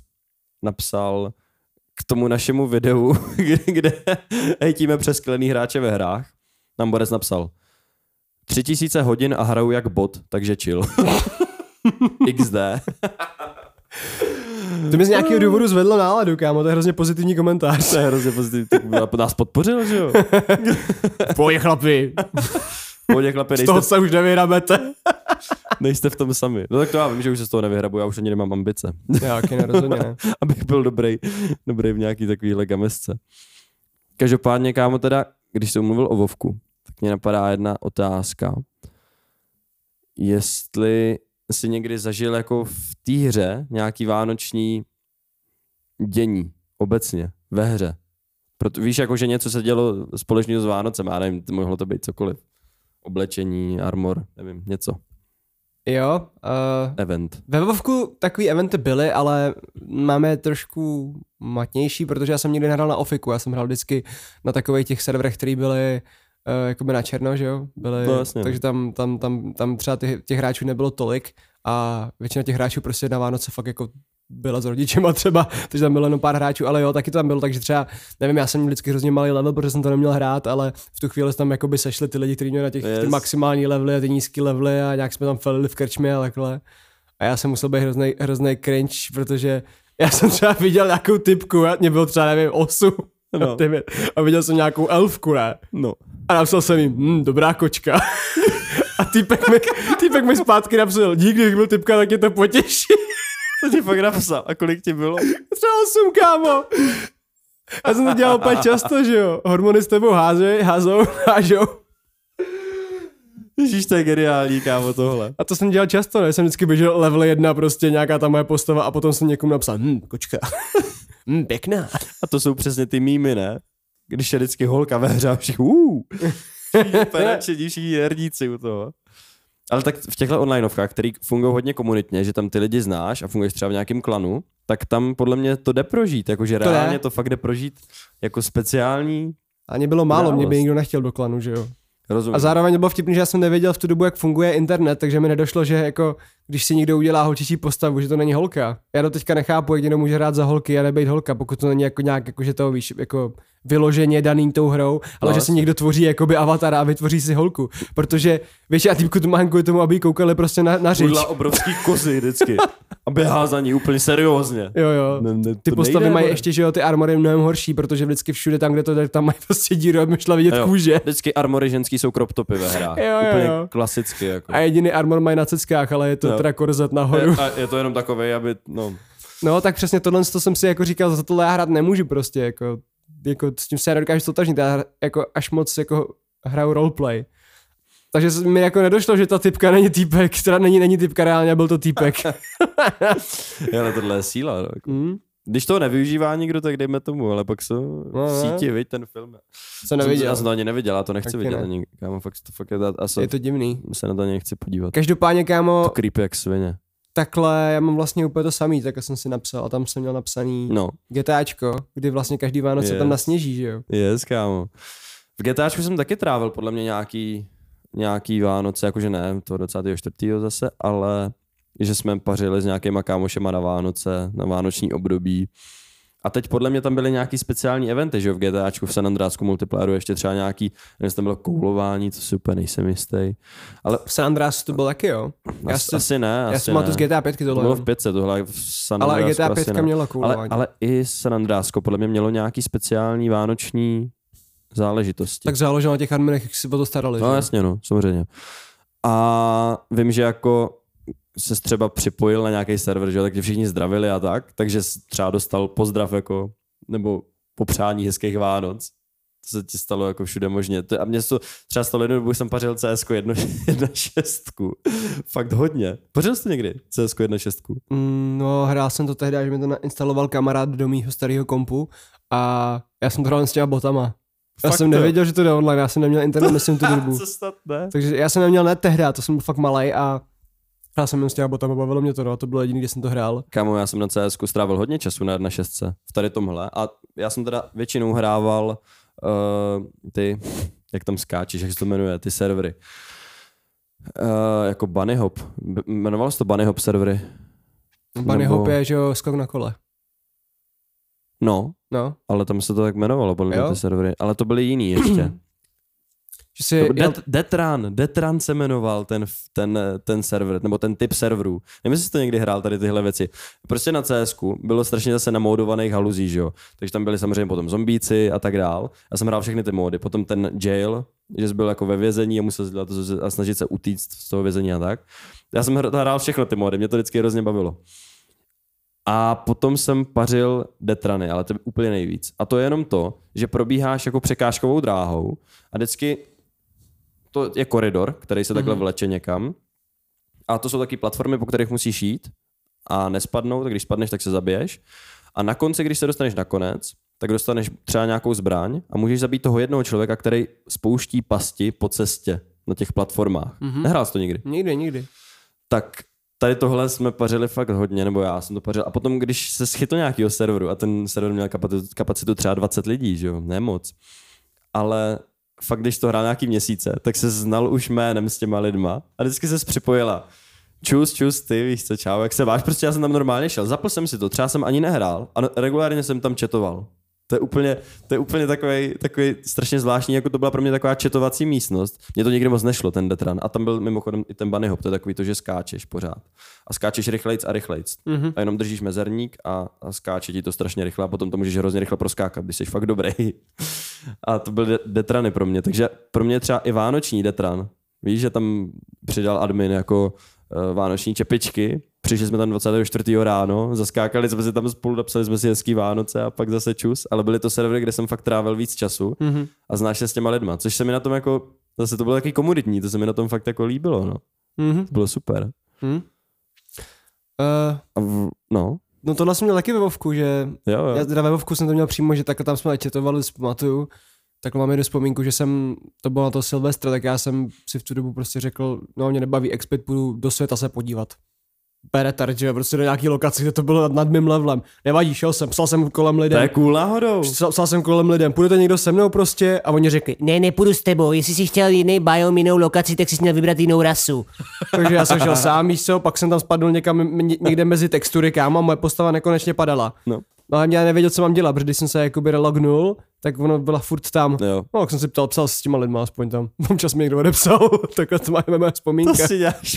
Napsal k tomu našemu videu, kde, kde hejtíme přesklený hráče ve hrách, nám Borec napsal tři tisíce hodin a hraju jak bot, takže chill. (laughs) XD. To mi z nějakého důvodu zvedlo náladu, kámo, to je hrozně pozitivní komentář. To je hrozně pozitivní. Tak nás podpořil, že jo? (laughs) Pojď chlapi, Pohodě, chlapi, z nejste, toho se už nevyhrabete. nejste v tom sami. No tak to já vím, že už se z toho nevyhrabu, já už ani nemám ambice. Já, taky nerozhodně ne. (laughs) abych byl dobrý, dobrý v nějaký takovýhle gamesce. Každopádně, kámo, teda, když jsem mluvil o Vovku, mě napadá jedna otázka. Jestli jsi někdy zažil jako v té hře nějaký vánoční dění obecně ve hře. Proto, víš, jako, že něco se dělo společného s Vánocem, já nevím, mohlo to být cokoliv. Oblečení, armor, nevím, něco. Jo, uh, Event. ve Vovku takový eventy byly, ale máme trošku matnější, protože já jsem nikdy nehrál na Ofiku, já jsem hrál vždycky na takových těch serverech, které byly uh, jakoby na černo, že jo? Byly, No, jasně, no. takže tam, tam, tam, tam třeba těch, těch hráčů nebylo tolik a většina těch hráčů prostě na Vánoce fakt jako byla s rodičema (laughs) třeba, takže tam bylo jenom pár hráčů, ale jo, taky to tam bylo, takže třeba, nevím, já jsem měl vždycky hrozně malý level, protože jsem to neměl hrát, ale v tu chvíli tam jakoby sešli ty lidi, kteří měli na těch Yes. ty maximální levely a ty nízký levely a nějak jsme tam falili v krčmě a takhle. A já jsem musel být hrozný, hrozný cringe, protože já jsem třeba viděl nějakou typku, a mě bylo třeba, nevím, 8 No. (laughs) 9, a viděl jsem nějakou elfku, ne? No. A napsal jsem jim, hm, dobrá kočka. (laughs) A týpek mi, týpek mi zpátky napsal, díky, když byl typka, tak je to potěší. (laughs) To ti fakt napsal. A kolik ti bylo? Třeba 8, kámo. Já jsem to dělal úplně často, že jo. Hormony s tebou házej, házou, hážou. Ježíš, to je geniální, kámo, tohle. A to jsem dělal často, ne? Jsem vždycky běžel level 1, prostě nějaká ta moje postava a potom jsem někomu napsal, hm, kočka. Hm, pěkná. A to jsou přesně ty mýmy, ne? Když je vždycky holka ve hře a všichni, uh, (laughs) všichni všichni herdíci u toho. Ale tak v těchto onlineovkách, které fungují hodně komunitně, že tam ty lidi znáš a funguješ třeba v nějakém klanu, tak tam podle mě to jde prožít, jakože To reálně to fakt jde prožít jako speciální, A mě bylo málo, mě by nikdo nechtěl do klanu, že jo. Rozumím. A zároveň bylo vtipný, že já jsem nevěděl v tu dobu, jak funguje internet, takže mi nedošlo, že jako, když si někdo udělá holčičí postavu, že to není holka. Já do teďka nechápu, jak někdo může hrát za holky a nebejt holka, pokud to není jako nějak, jako, že to víš, jako vyloženě daný tou hrou, ale No, že si někdo tvoří jakoby avatara a vytvoří si holku. Protože většina týpků to má kvůli tomu, aby koukali prostě na, na řič. Udla obrovský kozy vždycky a běhá za ní úplně seriózně. Jo, jo. Ne, ne, Ty postavy nejde, mají vole. ještě, že jo, ty armory mnohem horší, protože vždycky všude tam, kde to jde, tam mají prostě díru, aby šla vidět Jo. kůže. Vždycky armory ženský jsou crop topy ve hrách. Jo, jo, Úplně jo. klasicky. Jako. A jediný armor mají na ceckách, ale je to Jo. teda korzet nahoru. A je to jenom takové, aby, no, No, tak přesně tohle to jsem si jako říkal, za tohle já hrát nemůžu prostě, jako, jako s tím se nedokážu stotožnit, já jako až moc jako hraju roleplay. Takže mi jako nedošlo, že ta typka není týpek, která není, není typka reálně, byl to týpek. (laughs) Jo, ale tohle je síla. No. jako. mm, Když to nevyužívá nikdo, tak dejme tomu, ale pak jsou No, v ne. síti, viď, ten film. co neviděl. Já jsem to ani neviděl, já to nechci Taky vidět. ne. Ani, kámo, fakt, to fakt je, se, Je to divný. se na to ani nechci podívat. Každopádně, kámo, To creepy jak svině. Takhle já mám vlastně úplně to samý, tak jsem si napsal a tam jsem měl napsaný No, GTAčko, kdy vlastně každý Vánoce Yes. tam nasněží, že jo. yes, kámo. V GTAčku jsem taky trávil podle mě nějaký, nějaký Vánoce, jakože ne, to 24. zase, ale že jsme pařili s nějakýma kámošema na Vánoce, na vánoční období. A teď podle mě tam byly nějaký speciální eventy, že jo, v GTAčku, v San Andrásku multiplayeru, ještě třeba nějaký, nevím, tam bylo koulování, to si úplně nejsem jistý. Ale V San Andreas to byl taky, jo. Já, asi, si, asi ne, já asi jsem ne. to z GTA 5 To bylo v pětce, tohle v San ale GTA asi 5 ne. měla ale, koulování. ale i San Andreasko podle mě mělo nějaký speciální vánoční záležitosti. Tak záleželo na těch armenech, jak si o to starali. No že? jasně, no, samozřejmě. A vím, že jako se třeba připojil na nějaký server, že jo, tak tě všichni zdravili a tak, takže třeba dostal pozdrav jako, nebo popřání hezkých Vánoc. To se ti stalo jako všude možně. To, a mě se to třeba stalo jednu dobu, jsem pařil CS 1.6. (laughs) Fakt hodně. Pařil jsi někdy? CS 1.6. Mm, no, hrál jsem to tehdy, že mi to nainstaloval kamarád do mýho starého kompu a já jsem to hrál s těma botama. Já Fakt jsem to? nevěděl, že to jde online, já jsem neměl internet, myslím, tu dobu. (laughs) Co snad ne? Takže já jsem neměl net tehdy, to jsem byl fakt malý a hrál jsem jen s těma botama, bavilo mě to, no, to bylo jediný, kde jsem to hrál. Kámo, já jsem na CS strávil hodně času na 1.6. v tady tomhle a já jsem teda většinou hrával uh, ty, jak tam skáčeš, jak se to jmenuje, ty servery. Uh, jako Bunny Hop. B- jmenovalo se to Bunny Hop servery. Bunny Nebo- Hop je, že jo, skok na kole. No, No, ale tam se to tak jmenovalo, podle mě ty servery. Ale to byly jiný ještě. (clears throat) že si, byl Det, Detran, Detran se jmenoval ten, ten, ten server, nebo ten typ serverů. Nevím, jestli jsi to někdy hrál tady tyhle věci. Prostě na CS bylo strašně zase namódovaných haluzí, že jo. Takže tam byli samozřejmě potom zombíci a tak dál. Já jsem hrál všechny ty módy. Potom ten jail, že jsi byl jako ve vězení a musel dělat to a snažit se utíct z toho vězení a tak. Já jsem hr- hrál všechno ty módy, mě to vždycky hrozně bavilo. A potom jsem pařil detrany, ale to je úplně nejvíc. A to je jenom to, že probíháš jako překážkovou dráhou a vždycky to je koridor, který se takhle vleče někam. A to jsou taky platformy, po kterých musíš jít a nespadnout, tak když spadneš, tak se zabiješ. A na konci, když se dostaneš na konec, tak dostaneš třeba nějakou zbraň a můžeš zabít toho jednoho člověka, který spouští pasti po cestě na těch platformách. Mm-hmm. Nehrál jsi to nikdy? Nikdy, nikdy. tak tady tohle jsme pařili fakt hodně, nebo já jsem to pařil. A potom, když se schytl nějakého serveru, a ten server měl kapacitu, kapacitu třeba 20 lidí, že jo, ne moc, ale fakt, když to hrál nějaký měsíce, tak se znal už jménem s těma lidma a vždycky se připojila. Čus, čus, ty, víš co, čau, jak se máš? Prostě já jsem tam normálně šel, zapl jsem si to, třeba jsem ani nehrál a regulárně jsem tam četoval. To je úplně, to je úplně takový, takový strašně zvláštní, jako to byla pro mě taková četovací místnost. Mně to nikdy moc nešlo, ten Detran. A tam byl mimochodem i ten bunny hop, to je takový to, že skáčeš pořád. A skáčeš rychlejc a rychlejc. Mm-hmm. A jenom držíš mezerník a, a skáče ti to strašně rychle a potom to můžeš hrozně rychle proskákat, když jsi fakt dobrý. (laughs) a to byly de- Detrany pro mě. Takže pro mě třeba i vánoční Detran. Víš, že tam přidal admin jako vánoční čepičky. Přišli jsme tam 24. ráno, zaskákali jsme si tam spolu, napsali jsme si hezký Vánoce a pak zase čus, ale byly to servery, kde jsem fakt trávil víc času Mhm. a znáš se s těma lidma, což se mi na tom jako, zase to bylo taky komunitní, to se mi na tom fakt jako líbilo, no. Mhm. To bylo super. Hm? Uh, A v, no, no tohle jsem měl taky ve Vovku, že jo, jo. já teda ve Vovku jsem to měl přímo, že takhle tam jsme četovali, pamatuju, tak mám jednu vzpomínku, že jsem, to bylo na to Silvestra, tak já jsem si v tu dobu prostě řekl, no mě nebaví expert, půjdu do světa se podívat. Beretard, že prostě do nějaký lokace, kde to bylo nad, nad mým levelem. Nevadí, šel jsem, psal jsem kolem To lidem. je cool náhodou. Psal, psal jsem kolem lidem, půjdete někdo se mnou prostě a oni řekli, Ne, nepůjdu s tebou. Jestli jsi chtěl jiný biom, jinou lokaci, tak jsi měl vybrat jinou rasu. (laughs) takže já jsem šel sám, víš co, pak jsem tam spadl někam někde mezi textury, kámo, a moje postava nekonečně padala. No. No a já nevěděl, co mám dělat, protože když jsem se jakoby relognul, tak ono byla furt tam. Jo. No, tak jsem si ptal, psal s těma lidma aspoň tam. (laughs) Občas mi někdo odepsal, (laughs) takhle to máme moje To vzpomínka. si děláš.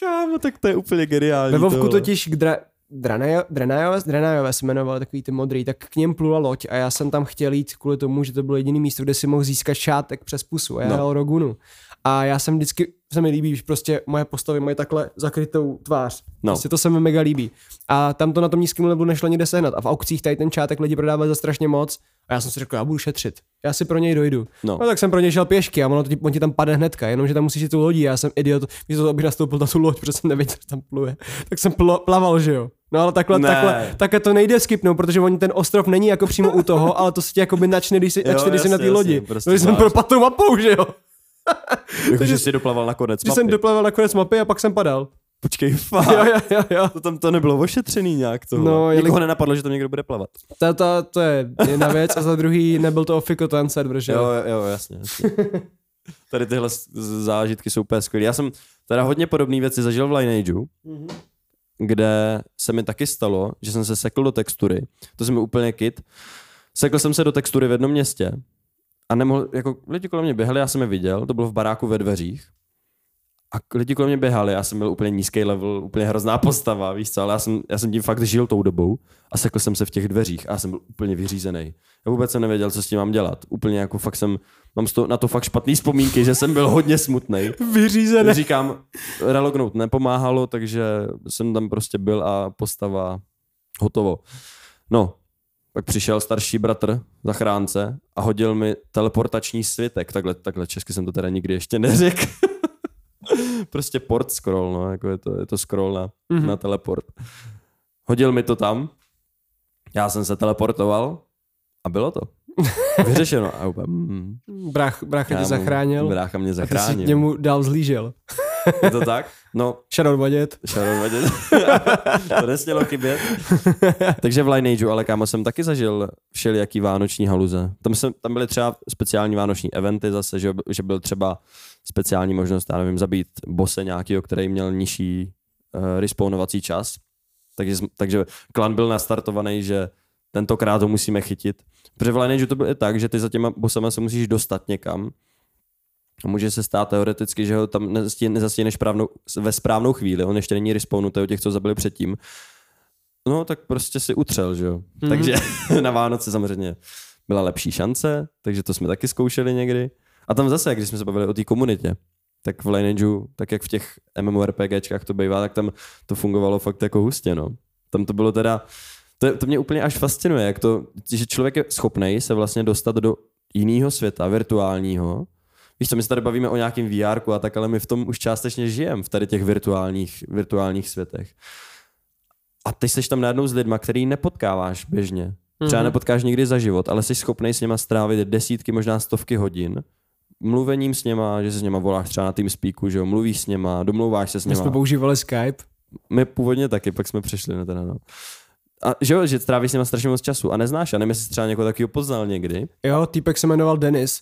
Kámo, tak to je úplně geniální. Ve Vovku totiž k dra- Dranajové, Dranajové, Dranajové se jmenovali takový ty modrý, tak k něm plula loď a já jsem tam chtěl jít kvůli tomu, že to bylo jediný místo, kde si mohl získat šátek přes pusu a já no. Rogunu. A já jsem vždycky, se mi líbí, že prostě moje postavy mají takhle zakrytou tvář. No. Prostě to se mi mega líbí. A tam to na tom nízkém levelu nešlo nikde sehnat. A v aukcích tady ten čátek lidi prodávali za strašně moc. A já jsem si řekl, já budu šetřit. Já si pro něj dojdu. No. no tak jsem pro něj šel pěšky a ono to ti, on ti tam padne hnedka, jenomže tam musíš jít tu lodí. Já jsem idiot, místo toho, abych nastoupil na tu loď, protože jsem nevěděl, že tam pluje. Tak jsem plo, plaval, že jo. No ale takhle, Ne. takhle, takhle, to nejde skipnout, protože oni ten ostrov není jako přímo u toho, ale to se ti jako by načne, když, si, Jo, načne, když jsi na té lodi. jasně, prostě no, jsem propadl mapou, že jo. (laughs) Jako, že jsi doplaval nakonec Když jsem mapy. doplaval na konec mapy a pak jsem padal. Počkej, (laughs) fakt. Jo, jo, jo, jo. To tam to nebylo ošetřený nějak toho. No, Nikoho nenapadlo, že tam někdo bude plavat. To, to, to je jedna věc a za druhý nebyl to ofiko ten server, že Jo, jo. jasně. jasně. (laughs) Tady tyhle zážitky jsou úplně skvělé. Já jsem teda hodně podobné věci zažil v Lineageu, kde se mi taky stalo, že jsem se sekl do textury. To jsem mi úplně kit. Sekl jsem se do textury v jednom městě a nemohl, jako lidi kolem mě běhali, já jsem je viděl, to bylo v baráku ve dveřích. A lidi kolem mě běhali, já jsem byl úplně nízký level, úplně hrozná postava, víš co, ale já jsem, já jsem tím fakt žil tou dobou a sekl jsem se v těch dveřích a já jsem byl úplně vyřízený. Já vůbec jsem nevěděl, co s tím mám dělat. Úplně jako fakt jsem, mám toho- na to fakt špatný vzpomínky, že jsem byl hodně smutný. (laughs) Vyřízené. Říkám, relognout nepomáhalo, takže jsem tam prostě byl a postava hotovo. No, pak přišel starší bratr, zachránce, a hodil mi teleportační svitek. Takhle, takhle česky jsem to teda nikdy ještě neřekl. (laughs) prostě port scroll, no, jako je to, je to scroll na, mm-hmm. na teleport. Hodil mi to tam, já jsem se teleportoval a bylo to. (laughs) Vyřešeno. A úplně, mm, Brach, brácha tě zachránil Brácha mě a ty si k zachránil. němu dál zlížel. Je to tak? No, Shadow Vadět. Sharon Vadět. (laughs) to nesmělo chybět. Takže v Lineageu, ale kámo, jsem taky zažil všelijaký vánoční haluze. Tam, jsem, tam byly třeba speciální vánoční eventy zase, že, že byl třeba speciální možnost, já nevím, zabít bose nějakýho, který měl nižší uh, respawnovací čas. Takže, takže klan byl nastartovaný, že tentokrát ho musíme chytit. Protože v Lineage to bylo i tak, že ty za těma bosama se musíš dostat někam. A Může se stát teoreticky, že ho tam nezastí- nezastíneš správnou, ve správnou chvíli. On ještě není respawnutý těch, co zabili předtím. No, tak prostě si utřel, že jo. Mm-hmm. Takže (laughs) na Vánoce samozřejmě byla lepší šance, takže to jsme taky zkoušeli někdy. A tam zase, když jsme se bavili o té komunitě, tak v Lineageu, tak jak v těch MMORPGčkách to bývá, tak tam to fungovalo fakt jako hustě, no. Tam to bylo teda, to, to mě úplně až fascinuje, jak to, že člověk je schopný se vlastně dostat do jiného světa, virtuálního. Víš co, my se tady bavíme o nějakém VR a tak, ale my v tom už částečně žijeme, v tady těch virtuálních, virtuálních světech. A ty jsi tam najednou s lidma, který nepotkáváš běžně. Třeba Mhm. nepotkáš nikdy za život, ale jsi schopný s něma strávit desítky, možná stovky hodin mluvením s něma, že se s něma voláš třeba na Teamspeaku, že jo, mluvíš s něma, domlouváš se s My něma. jsme používali Skype. My původně taky, pak jsme přešli na teda, no. A že jo, že trávíš s něma strašně moc času a neznáš, a nevím, jestli třeba někoho takového poznal někdy. Jo, týpek se jmenoval Denis.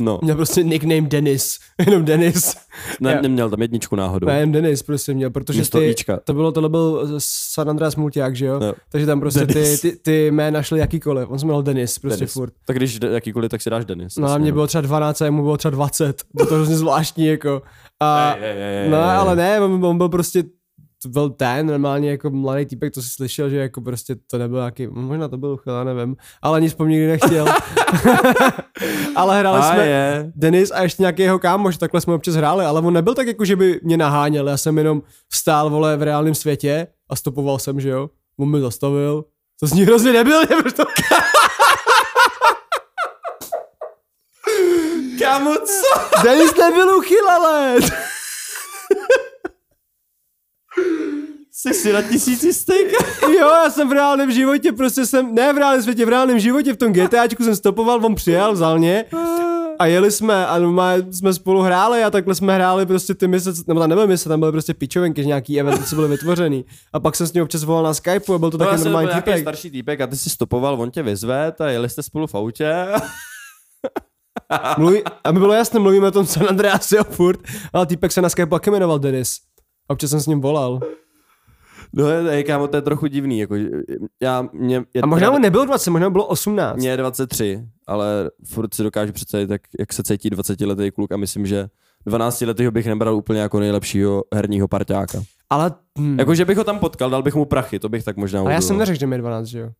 No, (laughs) Měl prostě nickname Denis. (laughs) Jenom Denis. ne, Já- neměl tam jedničku náhodou. Ne, jen Denis prostě měl, protože Místo ty, Ička. to bylo, tohle byl San Andreas Multiák, že jo? Jo. Takže tam prostě ty, ty, ty jména šly jakýkoliv. On se jmenoval Denis, prostě Denis. furt. Tak když jakýkoliv, tak si dáš Denis. No a mě bylo třeba 12 a jemu bylo třeba 20. Bylo to hrozně zvláštní, jako. A, Ej, ej, ej, ej, no, ale ne, on, on byl prostě to byl ten normálně jako mladý týpek, to si slyšel, že jako prostě to nebyl nějaký, možná to byl uchyl, já nevím, ale nic po mně nikdy nechtěl. (laughs) ale hráli A jsme, je. Denis a ještě nějaký jeho kámoš, takhle jsme občas hráli, ale on nebyl tak jako, že by mě naháněl, já jsem jenom stál, vole, v reálném světě a stopoval jsem, že jo, on mi zastavil, to z ní hrozně (laughs) nebyl, je to... Kámo, co? Denis nebyl uchyl, ale... (laughs) Jsi si na tisíci steak? Jo, já jsem v reálném životě, prostě jsem, ne v reálném světě, v reálném životě v tom GTAčku jsem stopoval, on přijel, vzal mě a jeli jsme a jsme spolu hráli a takhle jsme hráli prostě ty mise, nebo tam nebyly mise, tam byly prostě pičovinky, že nějaký eventy, co byly vytvořený. A pak jsem s ním občas volal na Skypeu a byl to To taky normální týpek. starší týpek a ty si stopoval, on tě vyzve a jeli jste spolu v autě. Mluví, aby bylo jasné, mluvíme o tom San Andreasi a furt, ale týpek se na Skypeu taky jmenoval Denis. A občas jsem s ním volal. No, hej, kámo, to je trochu divný, jako, já, mě, je A možná mu nebylo 20, možná bylo 18. Mě je 23, ale furt si dokážu představit, jak, jak se cítí 20-letý kluk a myslím, že 12-letýho bych nebral úplně jako nejlepšího herního parťáka. Ale, hm. Jako, že bych ho tam potkal, dal bych mu prachy, to bych tak možná ale já udělal. jsem neřekl, že mi je 12, že jo?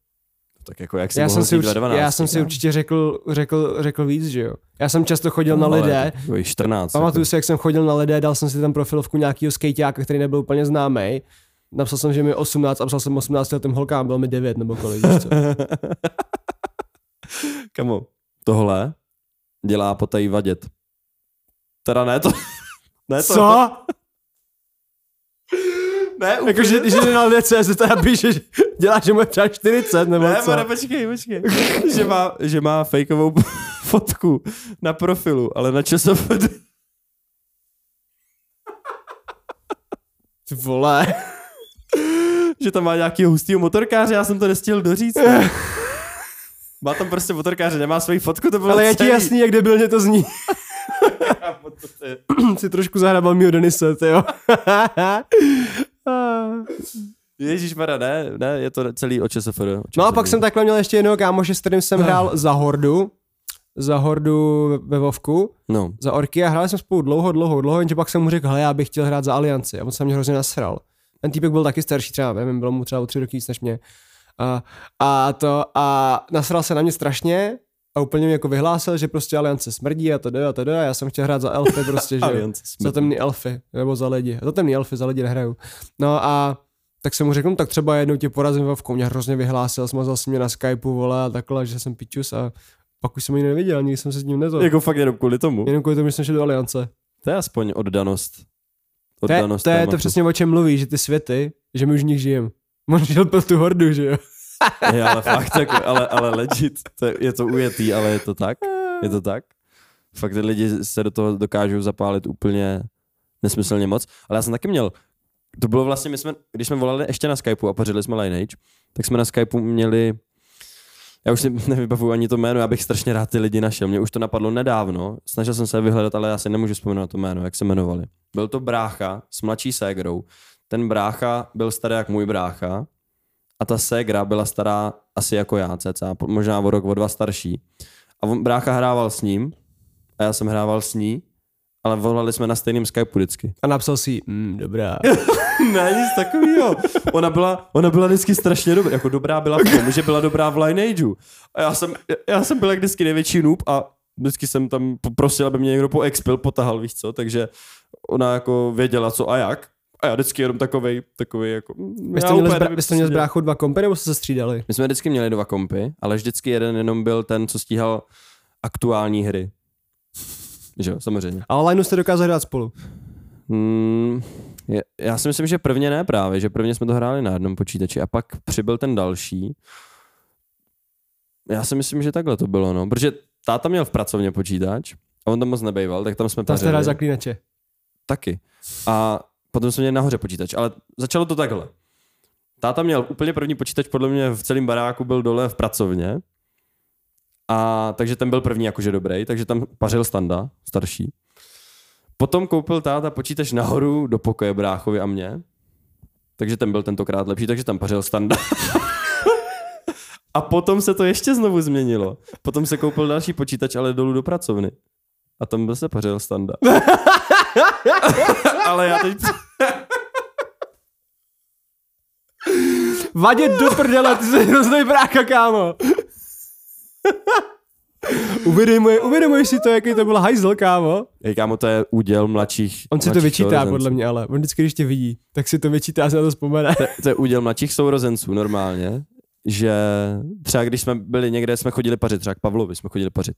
Tak jako, jak si Já jsem, si, vzít ve urči, 12, já jsem si kámo? určitě řekl, řekl, řekl víc, že jo. Já jsem často chodil na Ale lidé, takový 14. pamatuju jako. si, jak jsem chodil na lidé, dal jsem si tam profilovku nějakého skejťáka, který nebyl úplně známý. Napsal jsem, že mi je 18 a psal jsem 18 letým holkám, bylo mi 9 nebo kolik, co. (laughs) Kamo, tohle dělá potají vadět. Teda ne to. (laughs) ne to. Co? Ne, úplně. Jako, že, že na CZ teda píše, že dělá, že mu je třeba 40 nebo Ne, co? Mara, počkej, počkej. že, má, že má fejkovou (laughs) fotku na profilu, ale na časopadu. Ty vole. že tam má nějaký hustýho motorkáře, já jsem to nestihl doříct. ne. Má tam prostě motorkáře, nemá svoji fotku, to bylo Ale je ti jasný, jak debilně to zní. (coughs) Si trošku zahrabal mýho Denise, jo. (laughs) Ježíš Mara, ne, ne, je to celý o ČSFD. o No a pak jsem takhle měl ještě jednoho kámoše, s kterým jsem hrál za Hordu. Za Hordu ve Vovku. No, Za Orky a hráli jsme spolu dlouho, dlouho, dlouho, jenže pak jsem mu řekl, hele, já bych chtěl hrát za Alianci. A on se mě hrozně nasral. Ten týpek byl taky starší, třeba, nevím, bylo mu třeba o tři roky víc než mě. A, a to, a nasral se na mě strašně a úplně mě jako vyhlásil, že prostě Aliance smrdí a to a to a já jsem chtěl hrát za elfy prostě, že. Za temný elfy, nebo za lidi. Za temný elfy, za lidi nehraju. No a tak jsem mu řekl, no, tak třeba jednou tě porazím Vovkou, mě hrozně vyhlásil, smazal si mě na Skypeu, vole, a takhle, že jsem pičus a pak už jsem ho nikdy neviděl, nikdy jsem se s ním nezval. jako fakt jenom kvůli tomu. Jenom kvůli tomu, že jsem šel do Aliance. To je aspoň oddanost. To je, Oddanost to, je to přesně o čem mluví, že ty světy, že my už v nich žijeme. On šel pro tu hordu, že jo? Je, ale fakt, jako, ale, ale legit, to je, je to ujetý, ale je to tak? Je to tak? Fakt ty lidi se do toho dokážou zapálit úplně nesmyslně moc. Ale já jsem taky měl, to bylo vlastně, my jsme, když jsme volali ještě na Skypeu a pořadili jsme Lineage, tak jsme na Skypeu měli, já už si (laughs) nevybavuju ani to jméno, já bych strašně rád ty lidi našel. Mě už to napadlo nedávno, snažil jsem se vyhledat, ale já si nemůžu vzpomenout to jméno, jak se jmenovali. Byl to brácha s mladší ségrou, ten brácha byl starý jak můj brácha a ta ségra byla stará asi jako já, cca, možná o rok, o dva starší. A on, brácha hrával s ním a já jsem hrával s ní, ale volali jsme na stejném Skypeu vždycky. A napsal si, mm, dobrá. (laughs) ne, nic takového. Ona byla, ona byla vždycky strašně dobrá, jako dobrá byla v tom, že byla dobrá v Lineageu. A já jsem, já jsem byl jak vždycky největší noob a vždycky jsem tam poprosil, aby mě někdo po expil potahal, víš co, takže ona jako věděla co a jak. A já vždycky jenom takovej, takovej jako... Vy já jste měli, úplně zbra- vy jste měli z děje. bráchou dva kompy, nebo jste se střídali? My jsme vždycky měli dva kompy, ale vždycky jeden jenom byl ten, co stíhal aktuální hry. Že jo, samozřejmě. Ale lineu jste dokázali hrát spolu. Hmm, je, já si myslím, že prvně ne právě, že prvně jsme to hráli na jednom počítači a pak přibyl ten další. Já si myslím, že takhle to bylo, no, protože táta měl v pracovně počítač a on tam moc nebejval, tak tam jsme Tam jste hráli zaklínače. Taky. A potom jsme měli nahoře počítač, ale začalo to takhle. Táta měl úplně první počítač, podle mě v celém baráku byl dole v pracovně. A takže ten byl první jakože dobrý, takže tam pařil standa, starší. Potom koupil táta počítač nahoru do pokoje bráchovi a mě. Takže ten byl tentokrát lepší, takže tam pařil standa. (laughs) a potom se to ještě znovu změnilo. Potom se koupil další počítač, ale dolů do pracovny. A tam byl se pařil standa. (laughs) ale já teď... Vadě do prdele, ty jsi hrozný brácha, kámo. uvědomuj, uvědomuj si to, jaký to byl hajzl, kámo. Hej, kámo, to je úděl mladších On si to vyčítá, sourozenců. podle mě, ale on vždycky, když tě vidí, tak si to vyčítá a se na to vzpomene. To, to je úděl mladších sourozenců normálně, že třeba když jsme byli někde, jsme chodili pařit, třeba k Pavlovi jsme chodili pařit.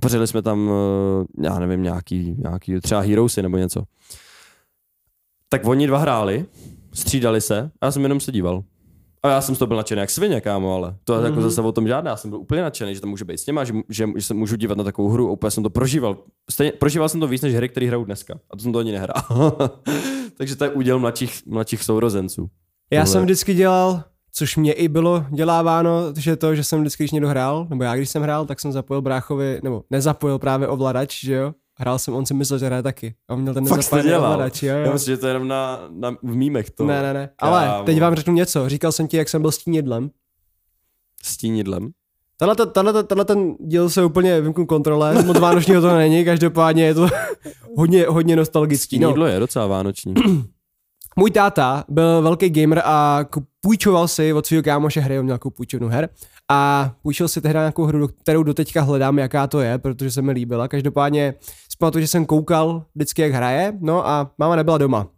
Pařili jsme tam, eh, já nevím, nějaký, nějaký třeba Heroesy nebo něco. Tak oni dva hráli, střídali se a já jsem jenom se díval. A já jsem z toho byl nadšený jak svině, kámo, ale to je jako zase o tom žádná. Já jsem byl úplně nadšený, že to může být s těma, že, že, že se můžu dívat na takovou hru a úplně jsem to prožíval. Stejně, prožíval jsem to víc než hry, které hrajou dneska. A to jsem to ani nehrál. (laughs) Takže to je úděl mladších, mladších sourozenců. Já Tohle- jsem vždycky dělal, což mě i bylo děláváno, že to, že jsem vždycky, když někdo hrál, nebo já když jsem hrál, tak jsem zapojil bráchovi, nebo nezapojil právě ovladač, že jo? Hrál jsem, on si myslel, že hraje taky. A on měl ten dělal? ovladač, jo, Já myslím, že to je jenom na, na, v mýmech to. Ne, ne, ne. Ale Kámo. teď vám řeknu něco. Říkal jsem ti, jak jsem byl stínidlem. Stínidlem. Tenhle, ten- tenhle, tenhle ten díl se úplně vymknu kontrole, moc vánočního to není, každopádně je to (laughs) hodně, hodně nostalgický. No. Stínidlo je docela vánoční. (clears throat) Můj táta byl velký gamer a půjčoval si od svého kámoše hry, on měl nějakou půjčovnu her a půjčil si tehdy nějakou hru, kterou doteďka hledám, jaká to je, protože se mi líbila. Každopádně pamatuju, že jsem koukal vždycky, jak hraje, no a máma nebyla doma.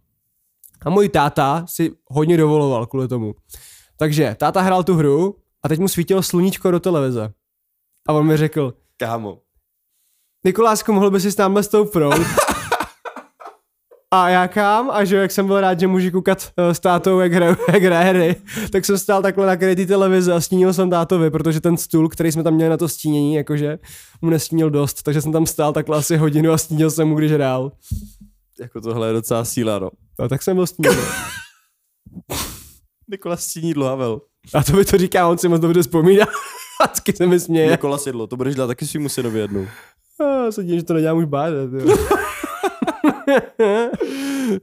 A můj táta si hodně dovoloval kvůli tomu. Takže táta hrál tu hru a teď mu svítilo sluníčko do televize. A on mi řekl, Kámo. Nikolásku, mohl by si tam stoupnout? (laughs) A já kam? A že jak jsem byl rád, že můžu koukat uh, s tátou, jak hraje, (laughs) jak hraje hry, tak jsem stál takhle na krytý televize a stínil jsem tátovi, protože ten stůl, který jsme tam měli na to stínění, jakože mu nestínil dost, takže jsem tam stál takhle asi hodinu a stínil jsem mu, když hrál. Jako tohle je docela síla, no. A tak jsem byl stínil. (laughs) Nikola Stínidlo, Havel. A to by to říká, on si moc dobře vzpomíná. (laughs) Vždycky se mi směje. Nikola Sidlo, to budeš dělat taky svýmu synovi jednou. A se divím, že to nedělám už bádat. (laughs)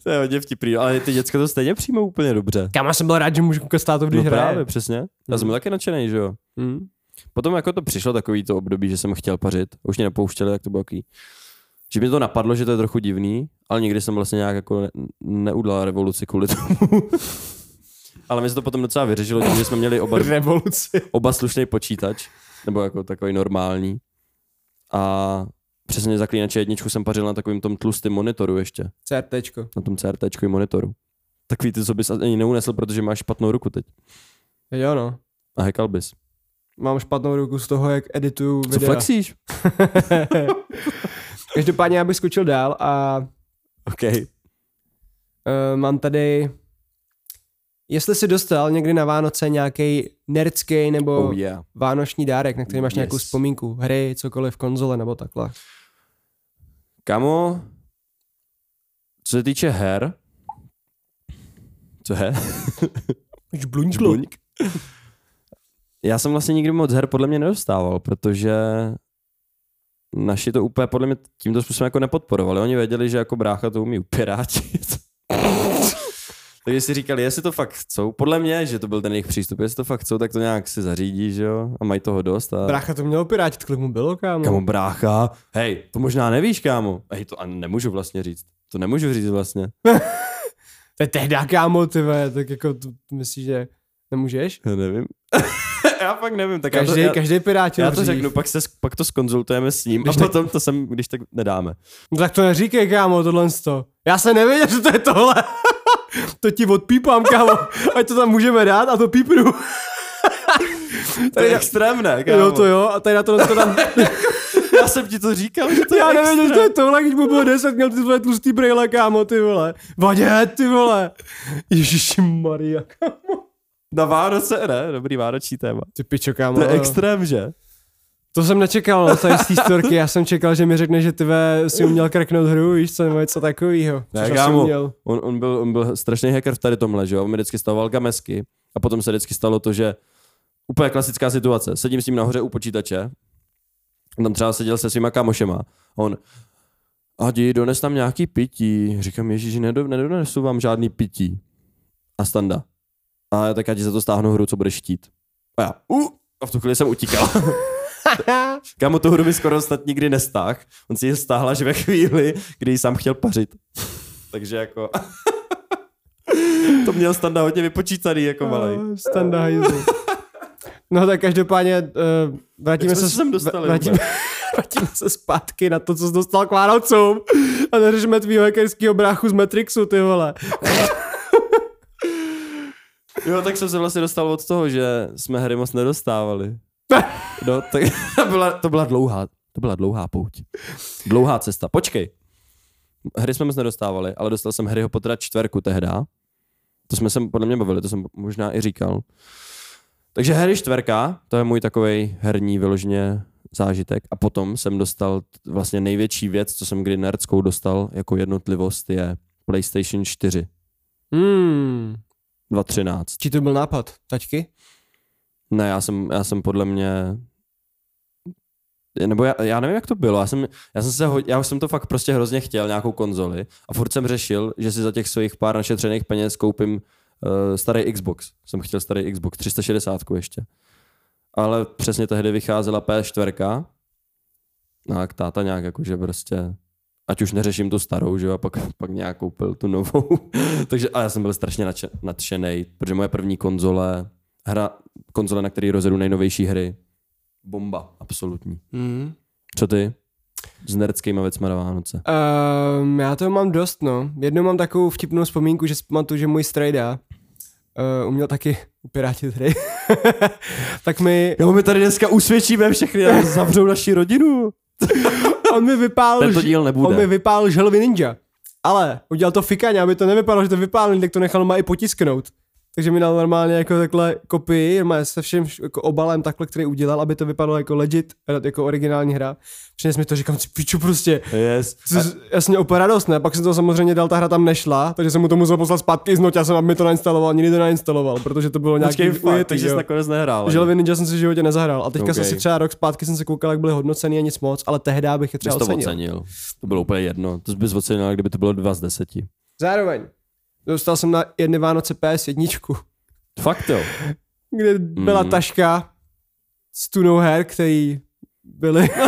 To je hodně vtipný, ale ty děcka to stejně přijmou úplně dobře. Kámo, jsem byl rád, že můžu koukat s tátou, když no hraje. právě, přesně. Já jsem byl taky nadšený, že jo. Hmm. Potom jako to přišlo takový to období, že jsem chtěl pařit. Už mě nepouštěli, tak to bylo takový. Že mi to napadlo, že to je trochu divný, ale nikdy jsem vlastně nějak jako ne, neudělal revoluci kvůli tomu. (laughs) ale my se to potom docela vyřešilo, tím, že jsme měli oba, Revoluci. oba slušný počítač, nebo jako takový normální. A přesně zaklínače jedničku jsem pařil na takovým tom tlustém monitoru ještě, CRTčko. na tom CRT monitoru. Takový ty, co bys ani neunesl, protože máš špatnou ruku teď. Jo no. A hackal bys. Mám špatnou ruku z toho, jak edituju Co videa. flexíš? (laughs) Každopádně já bych skočil dál a OK. uh, mám tady... Jestli jsi dostal někdy na Vánoce nějaký nerdský nebo Oh yeah. vánoční dárek, na který máš nějakou Yes. vzpomínku, hry, cokoliv, konzole nebo takhle. Kamo, co se týče her, co je? Už bluňklo. Žbluňk. Já jsem vlastně nikdy moc her podle mě nedostával, protože naši to úplně podle mě tímto způsobem jako nepodporovali. Oni věděli, že jako brácha to umí upiráčit. Takže si říkali, jestli to fakt chcou, podle mě, že to byl ten jejich přístup, jestli to fakt chcou, tak to nějak si zařídí, že jo, a mají toho dost. A... Brácha to mělo pirátit, kolik mu bylo, kámo. Kámo, brácha, hej, to možná nevíš, kámo. Hej, to ani nemůžu vlastně říct. To nemůžu říct vlastně. (laughs) To je tehdy, kámo, ty vole, tak jako to myslíš, že nemůžeš? Já nevím. (laughs) já fakt nevím, tak Každý, já to, já, každý pirát já to řeknu, pak, se, pak to skonzultujeme s ním Když a tak- potom to sem, když tak nedáme. No tak to neříkej, kámo, tohle to. Já se nevěděl, že to je tohle. To ti odpípám, kámo. Ať to tam můžeme dát a to pípnu. To je já- extrémné, kámo. jo, to jo. A tady na to, to tam... (laughs) Já jsem ti to říkal, že to je Já nevěděl, že to extrém. je tohle, když mu bylo 10, měl ty tvoje tlustý brýle, kámo, ty vole. Vadě, ty vole. Ježiši Maria. Na Vánoce, ne? Dobrý vánoční téma. Ty pičo, kámo. To je jo. extrém, že? To jsem nečekal, no, tady z té storky. Já jsem čekal, že mi řekne, že ty si uměl kreknout hru, víš co, nebo něco takového. Ne, kámo, on, on, byl, on byl strašný hacker v tady tomhle, že jo? On mi vždycky stavoval gamesky a potom se vždycky stalo to, že úplně klasická situace. Sedím s ním nahoře u počítače, on tam třeba seděl se svýma kamošema. A on, Adi, dones tam nějaký pití. Říkám, ježíši, nedo, nedonesu vám žádný pití. A standa. A já tak já ti za to stáhnu hru, co budeš štít. A já, uh, a v tu chvíli jsem utíkal. (laughs) (laughs) Kámo, tu hru mi skoro snad nikdy nestáh. On si ji stáhl až ve chvíli, kdy ji sám chtěl pařit. (laughs) Takže jako... (laughs) to měl standa hodně vypočítaný jako malej. Standa. No tak každopádně uh, vrátíme se, se sem dostali vrátíme, vrátíme se zpátky na to, co jsi dostal k Vánocům a neřešme tvýho hackerského bráchu z Matrixu, ty vole. Jo, tak jsem se vlastně dostal od toho, že jsme hry moc nedostávali. (laughs) No, tak (laughs) to byla, to byla dlouhá, to byla dlouhá pouť. Dlouhá cesta. Počkej. Hry jsme moc nedostávali, ale dostal jsem Harryho Pottera čtverku tehda. To jsme se podle mě bavili, to jsem možná i říkal. Takže Harry čtverka, to je můj takový herní vyloženě zážitek. A potom jsem dostal vlastně největší věc, co jsem kdy nerdskou dostal jako jednotlivost, je PlayStation 4 Hmm. 2013. Či to byl nápad, taťky? Ne, já jsem, já jsem podle mě nebo já, já nevím, jak to bylo. Já jsem, já jsem se já jsem to fakt prostě hrozně chtěl, nějakou konzoli. A furt jsem řešil, že si za těch svých pár našetřených peněz koupím uh, starý Xbox. Jsem chtěl starý Xbox 360 ještě. Ale přesně tehdy vycházela PS4. No a táta nějak jakože prostě ať už neřeším tu starou, že jo, a pak, pak nějak koupil tu novou. (laughs) Takže a já jsem byl strašně nadše- nadšený, protože moje první konzole, hra, konzole, na který rozjedu nejnovější hry, bomba, absolutní. Hmm. Co ty? S nerdskýma věcma na Vánoce. Um, já to mám dost, no. Jednou mám takovou vtipnou vzpomínku, že pamatuju, že můj strejda uh, uměl taky (laughs) upirátit hry. (laughs) tak mi, Jo, my tady dneska usvědčíme všechny a (laughs) zavřou naši rodinu. on mi vypálil, Tento díl nebude. on mi vypálil želvy ninja. Ale udělal to fikaně, aby to nevypadalo, že to vypálil, tak to nechal má i potisknout. Takže mi dal normálně jako takhle kopii, normálně se vším jako obalem takhle, který udělal, aby to vypadalo jako legit, jako originální hra. Přines mi to, říkám, si piču prostě. Yes. Což jasně úplně radost, ne? Pak jsem to samozřejmě dal, ta hra tam nešla, takže jsem mu to musel poslat zpátky z noť, já jsem aby mi to nainstaloval, nikdy to nainstaloval, protože to bylo nějaký Počkej, fakt, ujetý, takže jsi nakonec nehrál. Želvy Ninja jsem si v životě nezahrál. A teďka Okay. jsem si třeba rok zpátky jsem se koukal, jak byly hodnocený a nic moc, ale tehdy bych je třeba to ocenil. ocenil. To bylo úplně jedno. To bys ocenil, kdyby to bylo dva z deseti. Zároveň dostal jsem na jedny Vánoce PS1, Fakt jo. kde byla Mm. taška s tunou her, který byly... (laughs)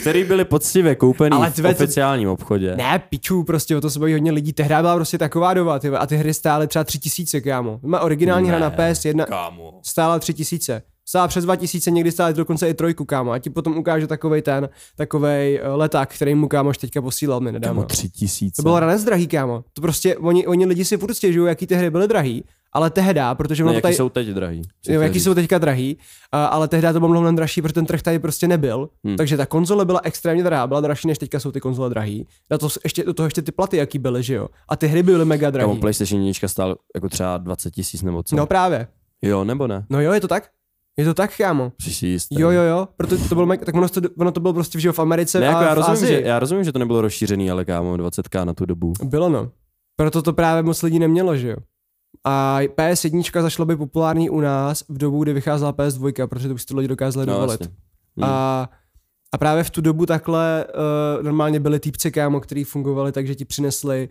Který byly poctivě koupený Ale v tvé, co- oficiálním obchodě. ne, piču, prostě o to se baví hodně lidí. Tehdy byla prostě taková doba, ty, a ty hry stály třeba tři tisíce, kámo. Má originální hra na Ne, PS1 Kámo. stála tři tisíce. Stála přes 2000, někdy stála dokonce i trojku, kámo. A ti potom ukážu takovej ten, takovej uh, leták, který mu kámoš teďka posílal mi nedávno. Kámo, tři tisíce. To bylo ranec drahý, kámo. To prostě, oni, oni lidi si furt stěžují, jaký ty hry byly drahý, ale tehda, protože ono Ne, to jaký tady, jsou teď drahý. jo, jaký říct. jsou teďka drahý, ale tehdy to bylo mnohem dražší, protože ten trh tady prostě nebyl. Hmm. Takže ta konzole byla extrémně drahá, byla dražší, než teďka jsou ty konzole drahý. Na to ještě, do toho ještě ty platy, jaký byly, že jo. A ty hry byly mega drahý. Kámo, PlayStation 1 stál jako třeba 20 tisíc nebo co. No právě. Jo, nebo ne? No jo, je to tak? Je to tak, kámo. Jistý. Jo, jo, jo, protože to bylo, tak ono to, ono to bylo prostě v, v Americe Ne, a jako já, v rozumím, Asii. že, já rozumím, že to nebylo rozšířený, ale kámo, 20k na tu dobu. Bylo no. Proto to právě moc lidí nemělo, že jo. A PS1 zašla by populární u nás v dobu, kdy vycházela PS2, protože to už si to lidi dokázali No, dovolit. jasně. Hmm. A, a právě v tu dobu takhle uh, normálně byly týpci kámo, který fungovali tak, že ti přinesli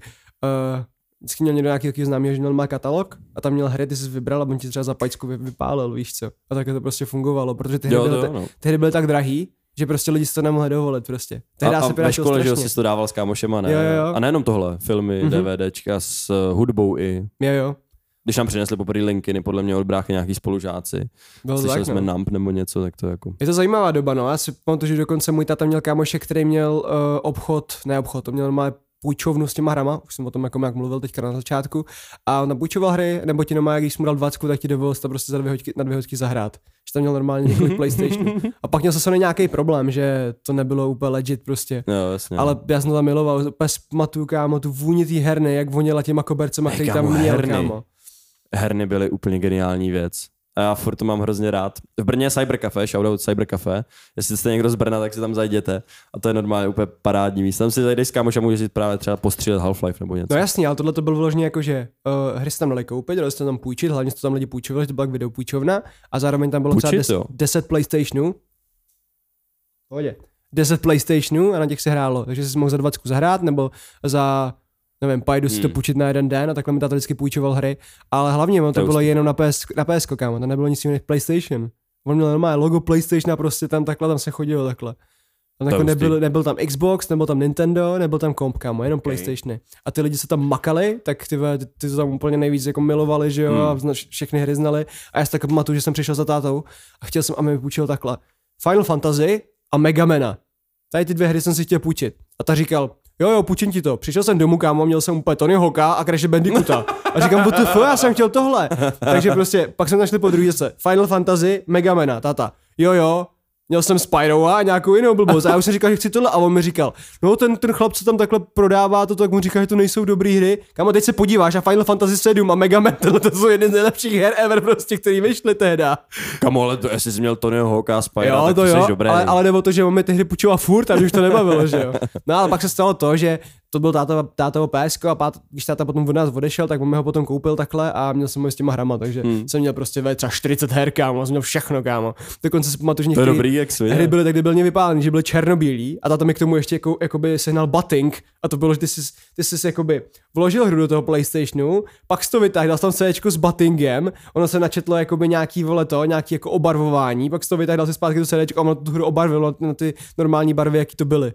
uh, vždycky měl někdo nějaký takový známý, že měl má katalog a tam měl hry, ty jsi vybral a on ti třeba za pajsku vy- vypálil, víš co. A tak to prostě fungovalo, protože ty hry, Jo, byly, jo, no. ty hry byly tak drahý, že prostě lidi si to nemohli dovolit prostě. Tehdy a, se a ve pirátil škole, že strašně. jsi to dával s kámošema, ne? Jo, jo. A nejenom tohle, filmy, Mhm. DVDčka s uh, hudbou i. Jo, jo. Když nám přinesli poprvé linkiny, podle mě od bráchy nějaký spolužáci. Bylo Slyšeli tak, jsme no. Nump nebo něco, tak to jako... Je to zajímavá doba, no. Já si pamatuju, že dokonce můj táta měl kámoše, který měl uh, obchod, ne obchod, to měl má půjčovnu s těma hrama, už jsem o tom jako jak mluvil teďka na začátku, a on napůjčoval hry, nebo ti normálně, když jsi mu dal 20, tak ti dovolil to prostě za dvě hoďky, na dvě hoďky zahrát. Že tam měl normálně několik (laughs) PlayStationů. A pak měl zase nějaký problém, že to nebylo úplně legit prostě. Jo, jasně. Ale já jsem to tam miloval, úplně pamatuju, kámo, tu vůni té herny, jak voněla těma kobercema, který tam měl, herny. kámo. herny byly úplně geniální věc. A já furt to mám hrozně rád. V Brně je Cybercafé, shoutout Cybercafé. Jestli jste někdo z Brna, tak si tam zajděte. A to je normálně úplně parádní místo. Tam si zajdeš s kámošem a můžeš jít právě třeba postřílet Half-Life nebo něco. No jasně, ale tohle to byl vložně jako, že uh, hry se tam dali koupit, dali se to tam půjčit, hlavně se to tam lidi půjčovali, že to byla videopůjčovna a zároveň tam bylo třeba Půjčit, jo. 10, 10 PlayStationů. Pohodě. 10 PlayStationů a na těch se hrálo, takže jsi mohl za 20 zahrát nebo za nevím, pajdu si to Hmm. půjčit na jeden den a takhle mi táta vždycky půjčoval hry, ale hlavně on to To bylo jenom na PS, na PS, kámo, to nebylo nic jiného než PlayStation. On měl normálně logo PlayStation a prostě tam takhle, tam se chodilo takhle. Tam jako nebyl, nebyl tam Xbox, nebyl tam Nintendo, nebyl tam komp, kámo, jenom Okay. PlayStationy. A ty lidi, co tam makali, tak ty, ty, ty to tam úplně nejvíc jako milovali, že jo, Hmm. a zna, všechny hry znali. A já si tak pamatuju, že jsem přišel za tátou a chtěl jsem, aby mi půjčil takhle. Final Fantasy a Megamena. Tady ty dvě hry jsem si chtěl půjčit. A ta říkal, jo, jo, půjčím ti to. Přišel jsem domů, kámo, měl jsem úplně Tony Hawka a Crash Bandicoota. A říkám, what the fuck, já jsem chtěl tohle. Takže prostě, pak jsem našli po druhé zase. Final Fantasy, Megamena, tata. Jo, jo, měl jsem Spyro a nějakou jinou blbost. A já už jsem říkal, že chci tohle. A on mi říkal, no ten, ten chlap, co tam takhle prodává to, tak mu říká, že to nejsou dobré hry. Kámo, teď se podíváš na Final Fantasy 7 a Mega Man, tohle to jsou jedny z nejlepších her ever, prostě, který vyšly tehda. Kamo, ale to, jestli jsi měl Tonyho Hawka a Spyra, Jo, tak to jo, jsi dobrý. ale, ale jde o to, že on mi ty hry půjčoval furt a už to nebavilo, že jo. No ale pak se stalo to, že to byl táta, tátovo PSK a pát, když táta potom od nás odešel, tak on mi ho potom koupil takhle a měl jsem ho s těma hrama, takže Hmm. jsem měl prostě ve třeba 40 her, kámo, jsem měl všechno, kámo. Dokonce si pamatuju, že dobrý, jak svině. hry byly tak debilně vypálený, že byly černobílí a táta mi k tomu ještě jako, jakoby sehnal butting a to bylo, že ty jsi, ty jsi jakoby vložil hru do toho PlayStationu, pak jsi to vytáhl, dal tam C s buttingem, ono se načetlo jakoby nějaký vole to, nějaký jako obarvování, pak jsi to vytáhl, dal si zpátky to C a ono tu hru obarvilo na ty normální barvy, jaký to byly.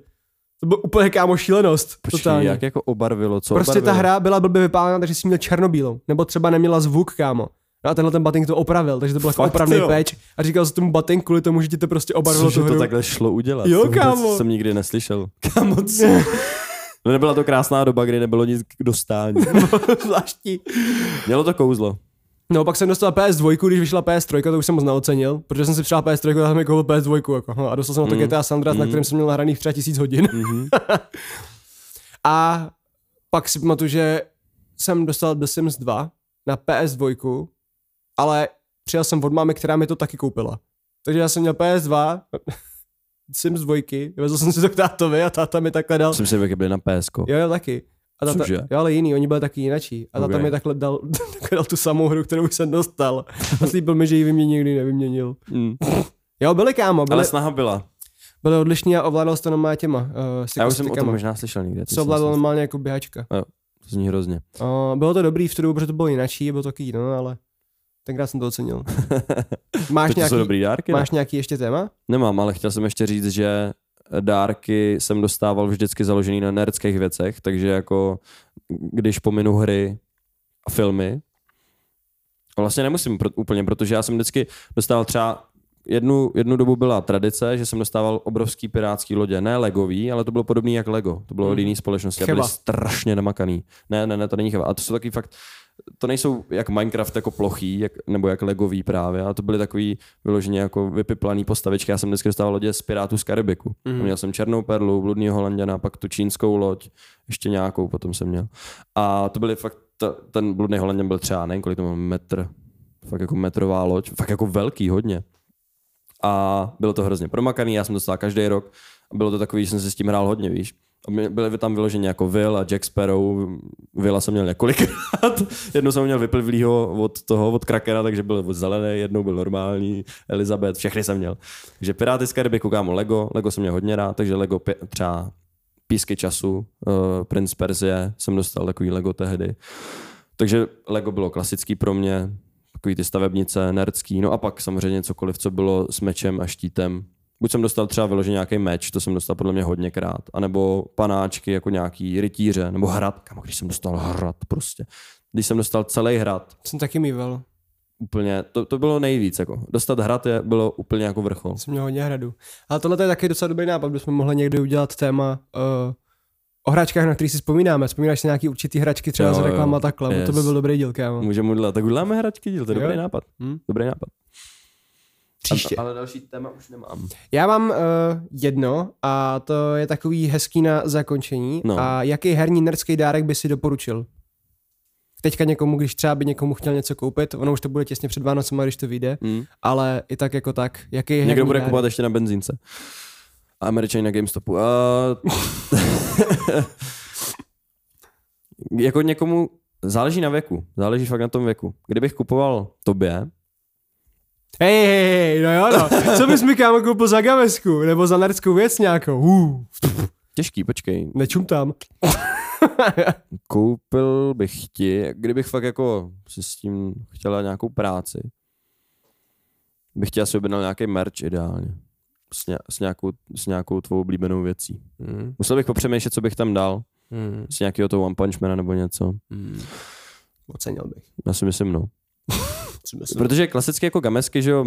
To bylo úplně kámo šílenost. Počkej, totálně. jak jako obarvilo, co prostě obarvilo? ta hra byla blbě vypálená, takže jsi měl černobílou. Nebo třeba neměla zvuk, kámo. No a tenhle ten butting to opravil, takže to byl jako opravný jo? patch. A říkal jsem tomu butting kvůli tomu, že ti to prostě obarvilo Cože tu to hru. takhle šlo udělat? Jo, To kámo. jsem nikdy neslyšel. Kámo, co? (laughs) No nebyla to krásná doba, kdy nebylo nic k dostání. (laughs) Zvláštní. Mělo to kouzlo. No, pak jsem dostal PS2, když vyšla PS3, to už jsem moc neocenil, protože jsem si přál PS3, tak jsem mi koupil PS2, jako, no, a dostal jsem na to Mm. GTA San Andreas, na Mm. kterém jsem měl nahraných třeba tisíc hodin. Mhm. (laughs) A pak si pamatuju, že jsem dostal The Sims 2 na PS2, ale přijel jsem od mámy, která mi to taky koupila. Takže já jsem měl PS2, (laughs) Sims 2, vezl jsem si to k tátovi a táta mi takhle dal. Jsem si byli na PSK. Jo, jo, taky. A tata, Cože? jo, ale jiný, oni byli taky jinačí. A tata Ok. mi takhle dal, (laughs) takhle dal tu samou hru, kterou jsem dostal. A slíbil mi, že ji vymění nikdy nevyměnil. Mm. Jo, byli kámo, byli, Ale snaha byla. byli odlišní a ovládal to normálně těma uh, Já už jsem o tom možná slyšel někde. Se ovládal normálně jako běhačka. To zní hrozně. Uh, bylo to dobrý v tu dobu, protože to bylo jinačí, bylo to taky no, ale tenkrát jsem to ocenil. (laughs) Máš to nějaký, dobrý dárky? ne? máš nějaký ještě téma? Nemám, ale chtěl jsem ještě říct, že dárky jsem dostával vždycky založený na nerdských věcech, takže jako když pominu hry a filmy, a vlastně nemusím pro, úplně, protože já jsem vždycky dostával třeba jednu, jednu dobu byla tradice, že jsem dostával obrovský pirátský lodě, ne legový, ale to bylo podobný jak Lego, to bylo od jiný společnosti a byly strašně namakaný. Ne, ne, ne, to není cheba. A to jsou taky fakt, to nejsou jak Minecraft jako plochý, jak, nebo jak legový právě, a to byly takový vyloženě jako vypiplaný postavičky. Já jsem dneska dostával lodě z Pirátů z Karibiku. Mm. Měl jsem Černou perlu, Bludního Holanděna, pak tu čínskou loď, ještě nějakou potom jsem měl. A to byly fakt, ta, ten Bludný Holanděn byl třeba, nevím kolik to byl, metr, fakt jako metrová loď, fakt jako velký hodně. A bylo to hrozně promakaný, já jsem dostal každý rok a bylo to takový, že jsem se s tím hrál hodně, víš. Byly tam vyloženě jako Will a Jack Sparrow. Villa jsem měl několikrát. (laughs) Jednou jsem měl vyplivlýho od toho, od Krakena, takže byl zelený, jednou byl normální, Elizabeth, všechny jsem měl. Takže Piráty z Karibiku, kámo, Lego, Lego jsem měl hodně rád, takže Lego pě- třeba Písky času, uh, Prince Perzie, jsem dostal takový Lego tehdy. Takže Lego bylo klasický pro mě, takový ty stavebnice, nerdský, no a pak samozřejmě cokoliv, co bylo s mečem a štítem. Buď jsem dostal třeba vyloženě nějaký meč, to jsem dostal podle mě hodněkrát, anebo panáčky jako nějaký rytíře, nebo hrad, kamo, když jsem dostal hrad prostě. Když jsem dostal celý hrad, Jsem taky mýval. úplně, to, to bylo nejvíc, jako. Dostat hrad je, bylo úplně jako vrchol. Jsem měl hodně hradu. Ale tohle je taky docela dobrý nápad, bychom mohli někdy udělat téma uh, o hračkách, na který si vzpomínáme. Vzpomínáš si nějaký určitý hračky třeba Jo, z reklama takhle, yes. to by byl dobrý díl, kámo. Můžeme udělat, tak uděláme hračky díl, to je Jo. dobrý nápad. Hm? Dobrý nápad. Příště. Ale další téma už nemám. Já mám uh, jedno a to je takový hezký na zakončení. No. A jaký herní nerdský dárek by si doporučil? Teďka někomu, když třeba by někomu chtěl něco koupit, ono už to bude těsně před Vánocem, když to vyjde, Hm. ale i tak jako tak, jaký herní Někdo bude dárek? kupovat ještě na benzínce. A Američani na GameStopu. A... (laughs) jako někomu záleží na věku. Záleží fakt na tom věku. Kdybych kupoval tobě, Hej, hej, hej, no jo, no. Co bys mi kámo koupil za gamesku? Nebo za nerdskou věc nějakou? Uh, těžký, počkej, nečum tam. (laughs) koupil bych ti, kdybych fakt jako si s tím chtěla nějakou práci, bych ti asi objednal nějaký merch ideálně. S, ně, s, nějakou, s nějakou tvou oblíbenou věcí. Hmm. Musel bych popřemýšlet, co bych tam dal. Hmm. Z nějakého toho One Punch Mana nebo něco. Hmm. Ocenil bych. Já si myslím, no. (laughs) Co myslím? Protože klasicky jako gamesky, že jo,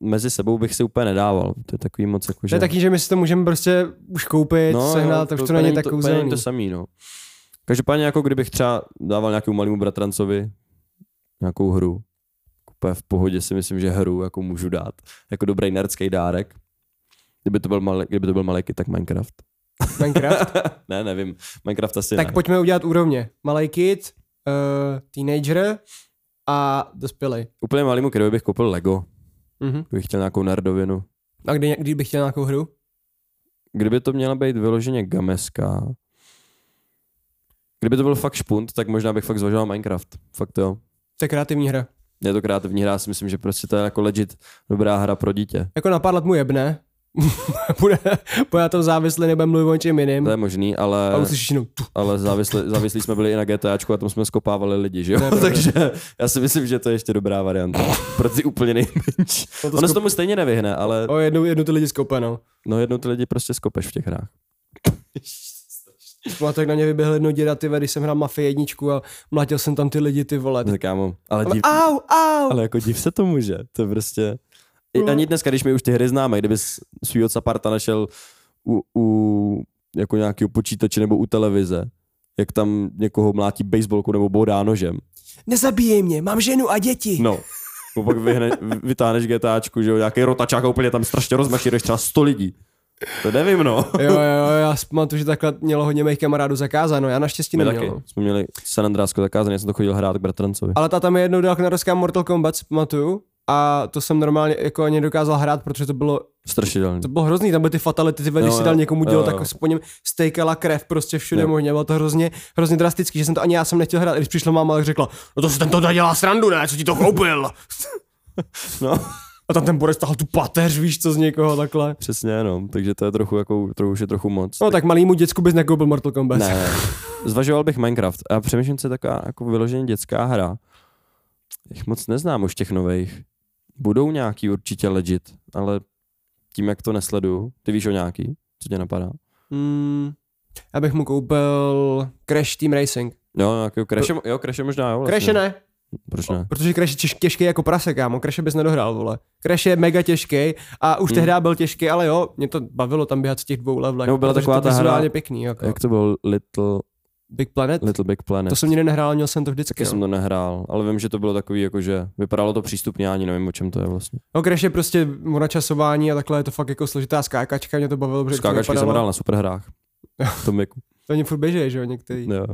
mezi sebou bych si úplně nedával. To je takový moc jako, To že... je taky, že my si to můžeme prostě už koupit, no, sehnat, tak už to není tak to, kouzelný. to samý, no. Každopádně jako kdybych třeba dával nějakému malému bratrancovi nějakou hru, úplně v pohodě si myslím, že hru jako můžu dát. Jako dobrý nerdský dárek. Kdyby to byl malý, kdyby to byl malý tak Minecraft. Minecraft. (laughs) ne, nevím. Minecraft asi tak ne. pojďme udělat úrovně. Malý kid, uh, teenager a dospělý. Úplně malému kidovi bych koupil Lego. Mhm. Kdybych chtěl nějakou nerdovinu. A kdy, kdy bych chtěl nějakou hru? Kdyby to měla být vyloženě gameska, kdyby to byl fakt špunt, tak možná bych fakt zvažoval Minecraft. Fakt jo. To je kreativní hra. Je to kreativní hra, já si myslím, že prostě to je jako legit dobrá hra pro dítě. Jako na pár let mu jebne. (laughs) bude, bude na tom závislý, nebude mluvit o něčem jiným. To je možný, ale, A uslyšíš jenom ale závislí, závislí jsme byli i na GTAčku a tam jsme skopávali lidi, že jo? Pravda. Takže já si myslím, že to je ještě dobrá varianta. Pro ty úplně nejmenší. No to Ono se skop- tomu stejně nevyhne, ale O jednu, jednu ty lidi skope, no. no jednou ty lidi prostě skopeš v těch hrách. Pamatuju, jak na mě vyběhl jedno děda, ty když jsem hrál Mafii jedničku a mlátil jsem tam ty lidi, ty vole. No, kámo, ale, Ale div, au, au! ale jako div se tomu, že? To je prostě... I, No. ani dneska, když my už ty hry známe, kdyby svýho caparta našel u, u jako nějakého počítače nebo u televize, jak tam někoho mlátí baseballku nebo bodá nožem, Nezabíjej mě, mám ženu a děti. No. No pak vyhne, vytáhneš GTAčku, že jo, nějaký rotačák a úplně tam strašně rozmašíruješ třeba 100 lidí. To nevím, no. (laughs) Jo, jo, jo, já pamatuju, že takhle mělo hodně mých kamarádů zakázáno, já naštěstí My neměl. taky. no. Jsme měli San Andreasko zakázané, já jsem to chodil hrát k bratrancovi. Ale ta tam je jednou dal na Mortal Kombat, pamatuju. A to jsem normálně jako ani dokázal hrát, protože to bylo, Strašidelný. to bylo hrozný, tam byly ty fatality, ty když si dal někomu jo. tak po něm stejkala krev prostě všude Jo. možně, bylo to hrozně, hrozně drastický, že jsem to ani já jsem nechtěl hrát, když přišla máma, tak řekla, no to si ten to dělá srandu, ne, co ti to koupil? (laughs) No, A tam ten Boris tahal tu pateř, víš co z někoho takhle. přesně, no. Takže to je trochu, jako, trochu už je trochu moc. No tak malýmu děcku bys nekoupil Mortal Kombat. Ne. Zvažoval bych Minecraft. A přemýšlím se taková jako vyloženě dětská hra. Jich moc neznám už těch nových. Budou nějaký určitě legit, ale tím, jak to nesleduju, ty víš o nějaký, co tě napadá? Hmm, já bych mu koupil Crash Team Racing. Jo, nějakého Crashe, jo, Crashe možná, jo. Crash ne, Proč ne? protože Crash je těž, těžký jako prase, kámo. Crash bys nedohrál, vole. Crash je mega těžký a už Hmm. tehdy byl těžký, ale jo, mě to bavilo tam běhat z těch dvou levelech. Nebo byla taková ta hra- pěkný, jako. Jak to bylo? Little, Big Planet? Little Big Planet. To jsem nikdy nehrál, měl jsem to vždycky. Taky No. jsem to nehrál, ale vím, že to bylo takový, jakože vypadalo to přístupně, já ani nevím, o čem to je vlastně. no Crash je prostě o načasování a takhle je to fakt jako složitá skákačka, mě to bavilo, protože to Skákačky jsem hrál na superhrách. V tom věku. (laughs) To oni furt běží, že jo, některý. Jo,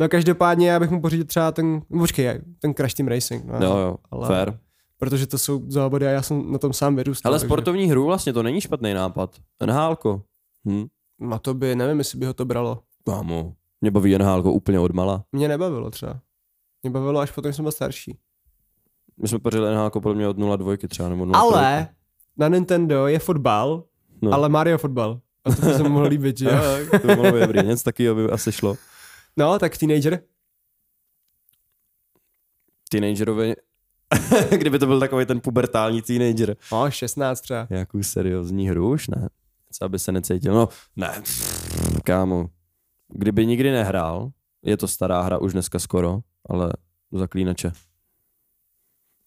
No každopádně já bych mu pořídil třeba ten, no, počkej, ten Crash Team Racing. No, jo, jo. ale- fair. Protože to jsou závody a já jsem na tom sám vyrůstal. Ale takže- sportovní hru vlastně to není špatný nápad. NHL. Hm. Na to by, nevím, jestli by ho to bralo. Kámo, mě baví NHL úplně od mala. Mě nebavilo třeba. Mě bavilo až potom, když jsem byl starší. My jsme pařili NHL podle mě od 0,2 třeba, nebo 0,3. Ale na Nintendo je fotbal, No. ale Mario fotbal. A to by se mu mohlo líbit, že jo? (laughs) Jo, to by mohlo být dobrý, něco takového by asi šlo. No, tak teenager. Teenagerovi, (laughs) kdyby to byl takový ten pubertální teenager. No, 16 třeba. Jakou seriózní hru už, ne? Co aby se necítil? No, ne, kámo. Kdyby nikdy nehrál, je to stará hra už dneska skoro, ale zaklínače.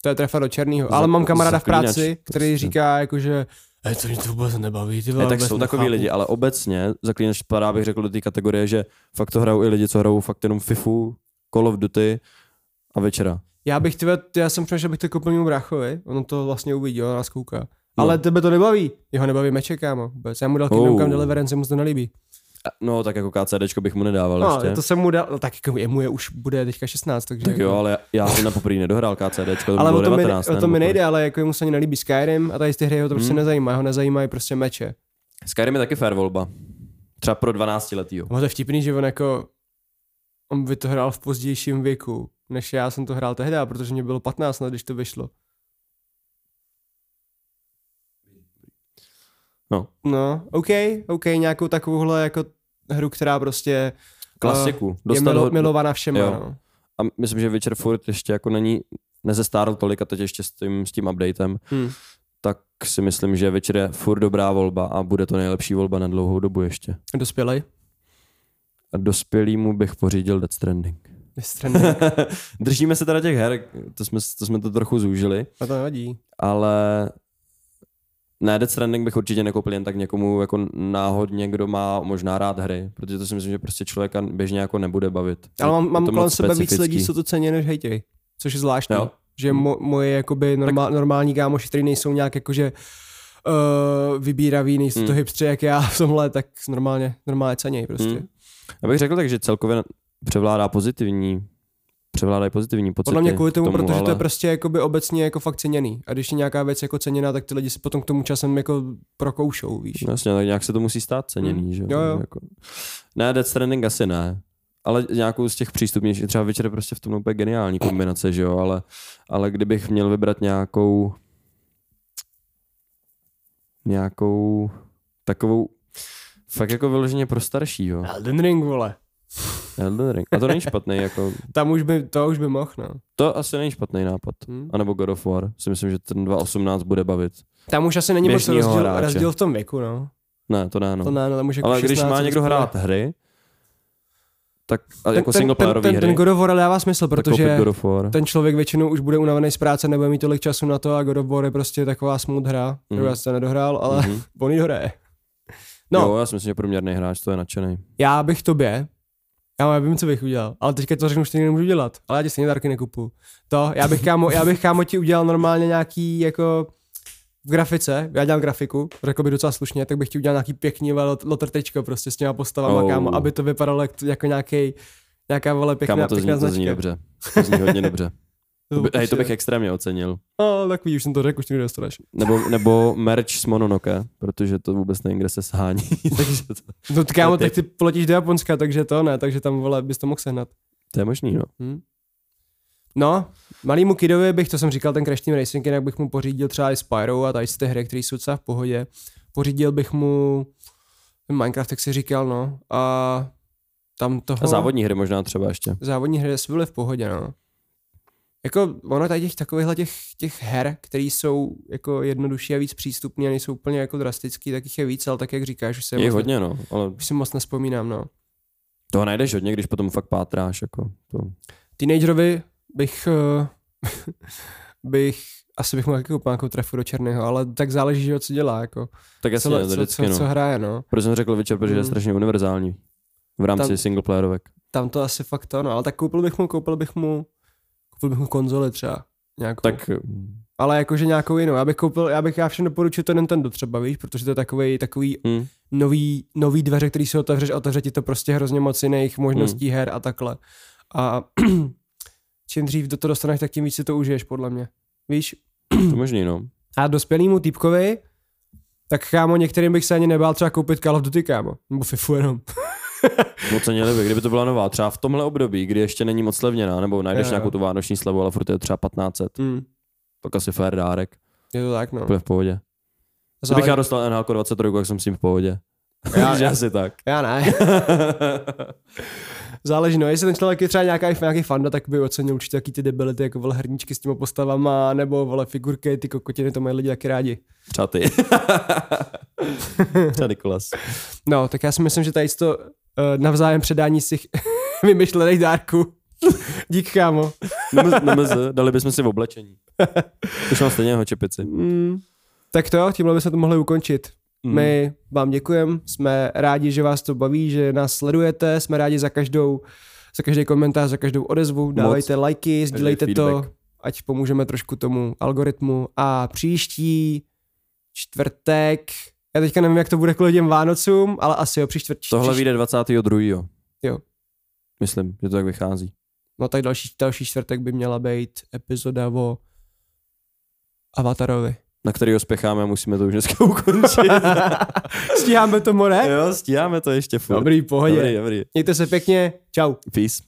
To je trefa do černého. Ale mám kamaráda v práci, který prostě. říká, jakože Hej, to mě to vůbec nebaví, ty Ne, tak jsou takový nechápu." lidi, ale obecně zaklínač spadá, bych řekl, do té kategorie, že fakt to hrajou i lidi, co hrajou fakt jenom FIFU, Call of Duty a večera. Já bych, tyhle, já jsem přemýšlel, že bych to koupil mému bráchovi, on to vlastně uvidí, on nás kouká. No. Ale tebe to nebaví, jeho nebaví meče, kámo, vůbec. Já mu dal Kingdom Oh. Come Deliverance, mu to nelíbí. No, tak jako KCDčko bych mu nedával No, ještě. to jsem mu dal, no, tak jako jemu je už bude teďka 16, takže... Tak jo, ale já, jsem na poprvé nedohrál KCDčko, to ale bylo o to, mi, 19, o ne, to mi nejde, ale jako jemu se ani nelíbí Skyrim a tady z ty hry ho to prostě Hmm. nezajímá, ho nezajímají prostě meče. Skyrim je taky fair volba. Třeba pro 12 letýho. No to je vtipný, že on jako, on by to hrál v pozdějším věku, než já jsem to hrál tehdy, protože mě bylo 15 let, když to vyšlo. No, No, OK, OK, nějakou takovouhle jako hru, která prostě klasiku. je Dostat milo, milovaná všema, jo. no. a myslím, že Witcher furt ještě jako není, nezestárl tolik a teď ještě s tím, s tím updatem, Hm. tak si myslím, že Witcher je furt dobrá volba a bude to nejlepší volba na dlouhou dobu ještě. Dospělej. A dospělýmu bych pořídil Death Stranding. Stranding. (laughs) Držíme se teda těch her, to jsme, to jsme to trochu zúžili, A to nevadí. ale ne, Death Stranding bych určitě nekoupil jen tak někomu jako náhodně, kdo má možná rád hry, protože to si myslím, že prostě člověka běžně jako nebude bavit. Ale mám, mám kolem sebe víc lidí, co to cení, než hejtěj. Což je zvláštní. Jo. Že mo, moje jakoby normál, normální kámoši, který nejsou nějak jakože uh, vybíraví, nejsou Hmm. to hipstři jak já v tomhle, tak normálně, normálně ceněj prostě. Hmm. Já bych řekl tak, že celkově převládá pozitivní, převládají pozitivní pocity. Podle mě kvůli k tomu, protože ale... to je prostě jakoby obecně jako fakt ceněný. A když je nějaká věc jako ceněná, tak ty lidi si potom k tomu časem jako prokoušou, víš. No Jasně, tak nějak se to musí stát ceněný, Hmm. že Jo, jo. Jako... Ne, Death Stranding asi ne. Ale nějakou z těch přístupnějších, třeba je prostě v tom úplně geniální kombinace, že jo, ale, ale kdybych měl vybrat nějakou nějakou takovou fakt jako vyloženě pro staršího. Elden Ring, vole. Elden Ring. A to není špatný, jako Tam už by, to už by mohl, no. to asi není špatný nápad. Hmm. A nebo God of War. Si myslím, že ten 2.18 bude bavit. Tam už asi není moc Běžnýho rozdíl, hráče. rozdíl v tom věku, no. Ne, to ne, no. To ne, no tam už jako Ale když 16 má se někdo hrát hry, tak a jako singleplayerový ten, ten, hry, ten God of War dává smysl, protože God of War. ten člověk většinou už bude unavený z práce, nebude mít tolik času na to a God of War je prostě taková smooth hra, kterou Mhm. já jsem nedohrál, ale Mhm. (laughs) on ji. No, Jo, já si myslím, že průměrný hráč to je nadšený. já bych tobě, já vím, co bych udělal, ale teďka to řeknu, že to nemůžu dělat, ale já ti stejně dárky nekupu. To, já bych kámo, já bych kámo ti udělal normálně nějaký jako v grafice, já dělám grafiku, řekl bych docela slušně, tak bych ti udělal nějaký pěkný lotrtečko prostě s těma postavama, Oh. kámo, aby to vypadalo jak, jako nějaký nějaká vole pěkná, Kámo, to pěkná zní, to značka. zní dobře. To zní hodně dobře. (laughs) To by, hej, to bych extrémně ocenil. No, tak vidíš, už jsem to řekl, už to nedostaneš. Nebo, nebo merch z Mononoke, protože to vůbec nevím, kde se shání. (laughs) Takže to, No tak kámo, tak ty poletíš do Japonska, takže to ne, takže tam vole, bys to mohl sehnat. to je možný, no. Hm? No, malýmu kidovi bych, to jsem říkal, ten Crash Team Racing, jinak bych mu pořídil třeba i Spyro a tady z ty hry, které jsou docela v pohodě. Pořídil bych mu Minecraft, jak si říkal, no. A tam toho... A závodní hry možná třeba ještě. závodní hry byly v pohodě, no. Jako ono tady těch takovýchhle těch, těch her, které jsou jako jednodušší a víc přístupné a nejsou úplně jako drastický, tak jich je víc, ale tak jak říkáš, už se Je moc, hodně, no. Ale už si moc nespomínám, no. toho najdeš hodně, když potom fakt pátráš. Jako to. Teenagerovi bych, uh, (laughs) bych, asi bych mohl koupit nějakou trefu do černého, ale tak záleží, že co dělá, jako. Tak jasně, co, to co, vždycky, co, no. co, hraje, no. Proč jsem řekl Witcher, protože je Mm. strašně univerzální. V rámci Tam- singleplayerovek. Tam to asi fakt to, no, ale tak koupil bych mu, koupil bych mu, koupil bych mu konzoli třeba. Nějakou. Tak Ale jakože nějakou jinou. Já bych koupil, já bych já všem doporučil to Nintendo třeba, víš, protože to je takový, takový hm, nový, nový dveře, který se otevřeš, otevře ti to prostě hrozně moc jiných možností her a takhle. A (clears throat) čím dřív do toho dostaneš, tak tím víc si to užiješ, podle mě. Víš, to možný, no. A dospělýmu týpkovi, tak kámo, některým bych se ani nebál třeba koupit Call of Duty, kámo. Nebo FIFU jenom. (laughs) (laughs) Ocenili by, kdyby to byla nová. Třeba v tomhle období, kdy ještě není moc levněná, nebo najdeš Jo, jo. nějakou tu vánoční slevu, ale furt je třeba 1500. Mm, Tak asi fair dárek. je to tak, no. Úplně v pohodě. Kdybych já dostal NHL 23, jak jsem s tím v pohodě. Já- (laughs) že asi tak. Já ne. (laughs) Záleží, no, jestli ten člověk je třeba nějaký, nějaký fanda, tak by ocenil určitě taky ty debility, jako vole herníčky s těma postavama, nebo vole figurky, ty kokotiny, to mají lidi taky rádi. Třeba ty. Třeba Nikolas. No, tak já si myslím, že tady to navzájem předání si (laughs) vymyšlených dárků. (laughs) Dík, kámo. Nemez, dali bychom si v oblečení. (laughs) Už mám stejně jeho čepici. Mm, tak to jo, tímhle bychom to mohli ukončit. Mm. My vám děkujeme, jsme rádi, že vás to baví, že nás sledujete, jsme rádi za každou, za každý komentář, za každou odezvu, dávejte lajky, sdílejte to, ať pomůžeme trošku tomu algoritmu. A příští čtvrtek, já teďka nevím, jak to bude kvůli těm Vánocům, ale asi jo, příští čtvrtek. Tohle vyjde 22. Jo. Myslím, že to tak vychází. No tak další, další čtvrtek by měla být epizoda o Avatarovi. Na který spěcháme a musíme to už dneska (laughs) ukončit. (laughs) Stíháme to, more? jo, stíháme to ještě furt. Dobrý, pohodě. Dobrý, dobrý. Mějte se pěkně, čau. Peace.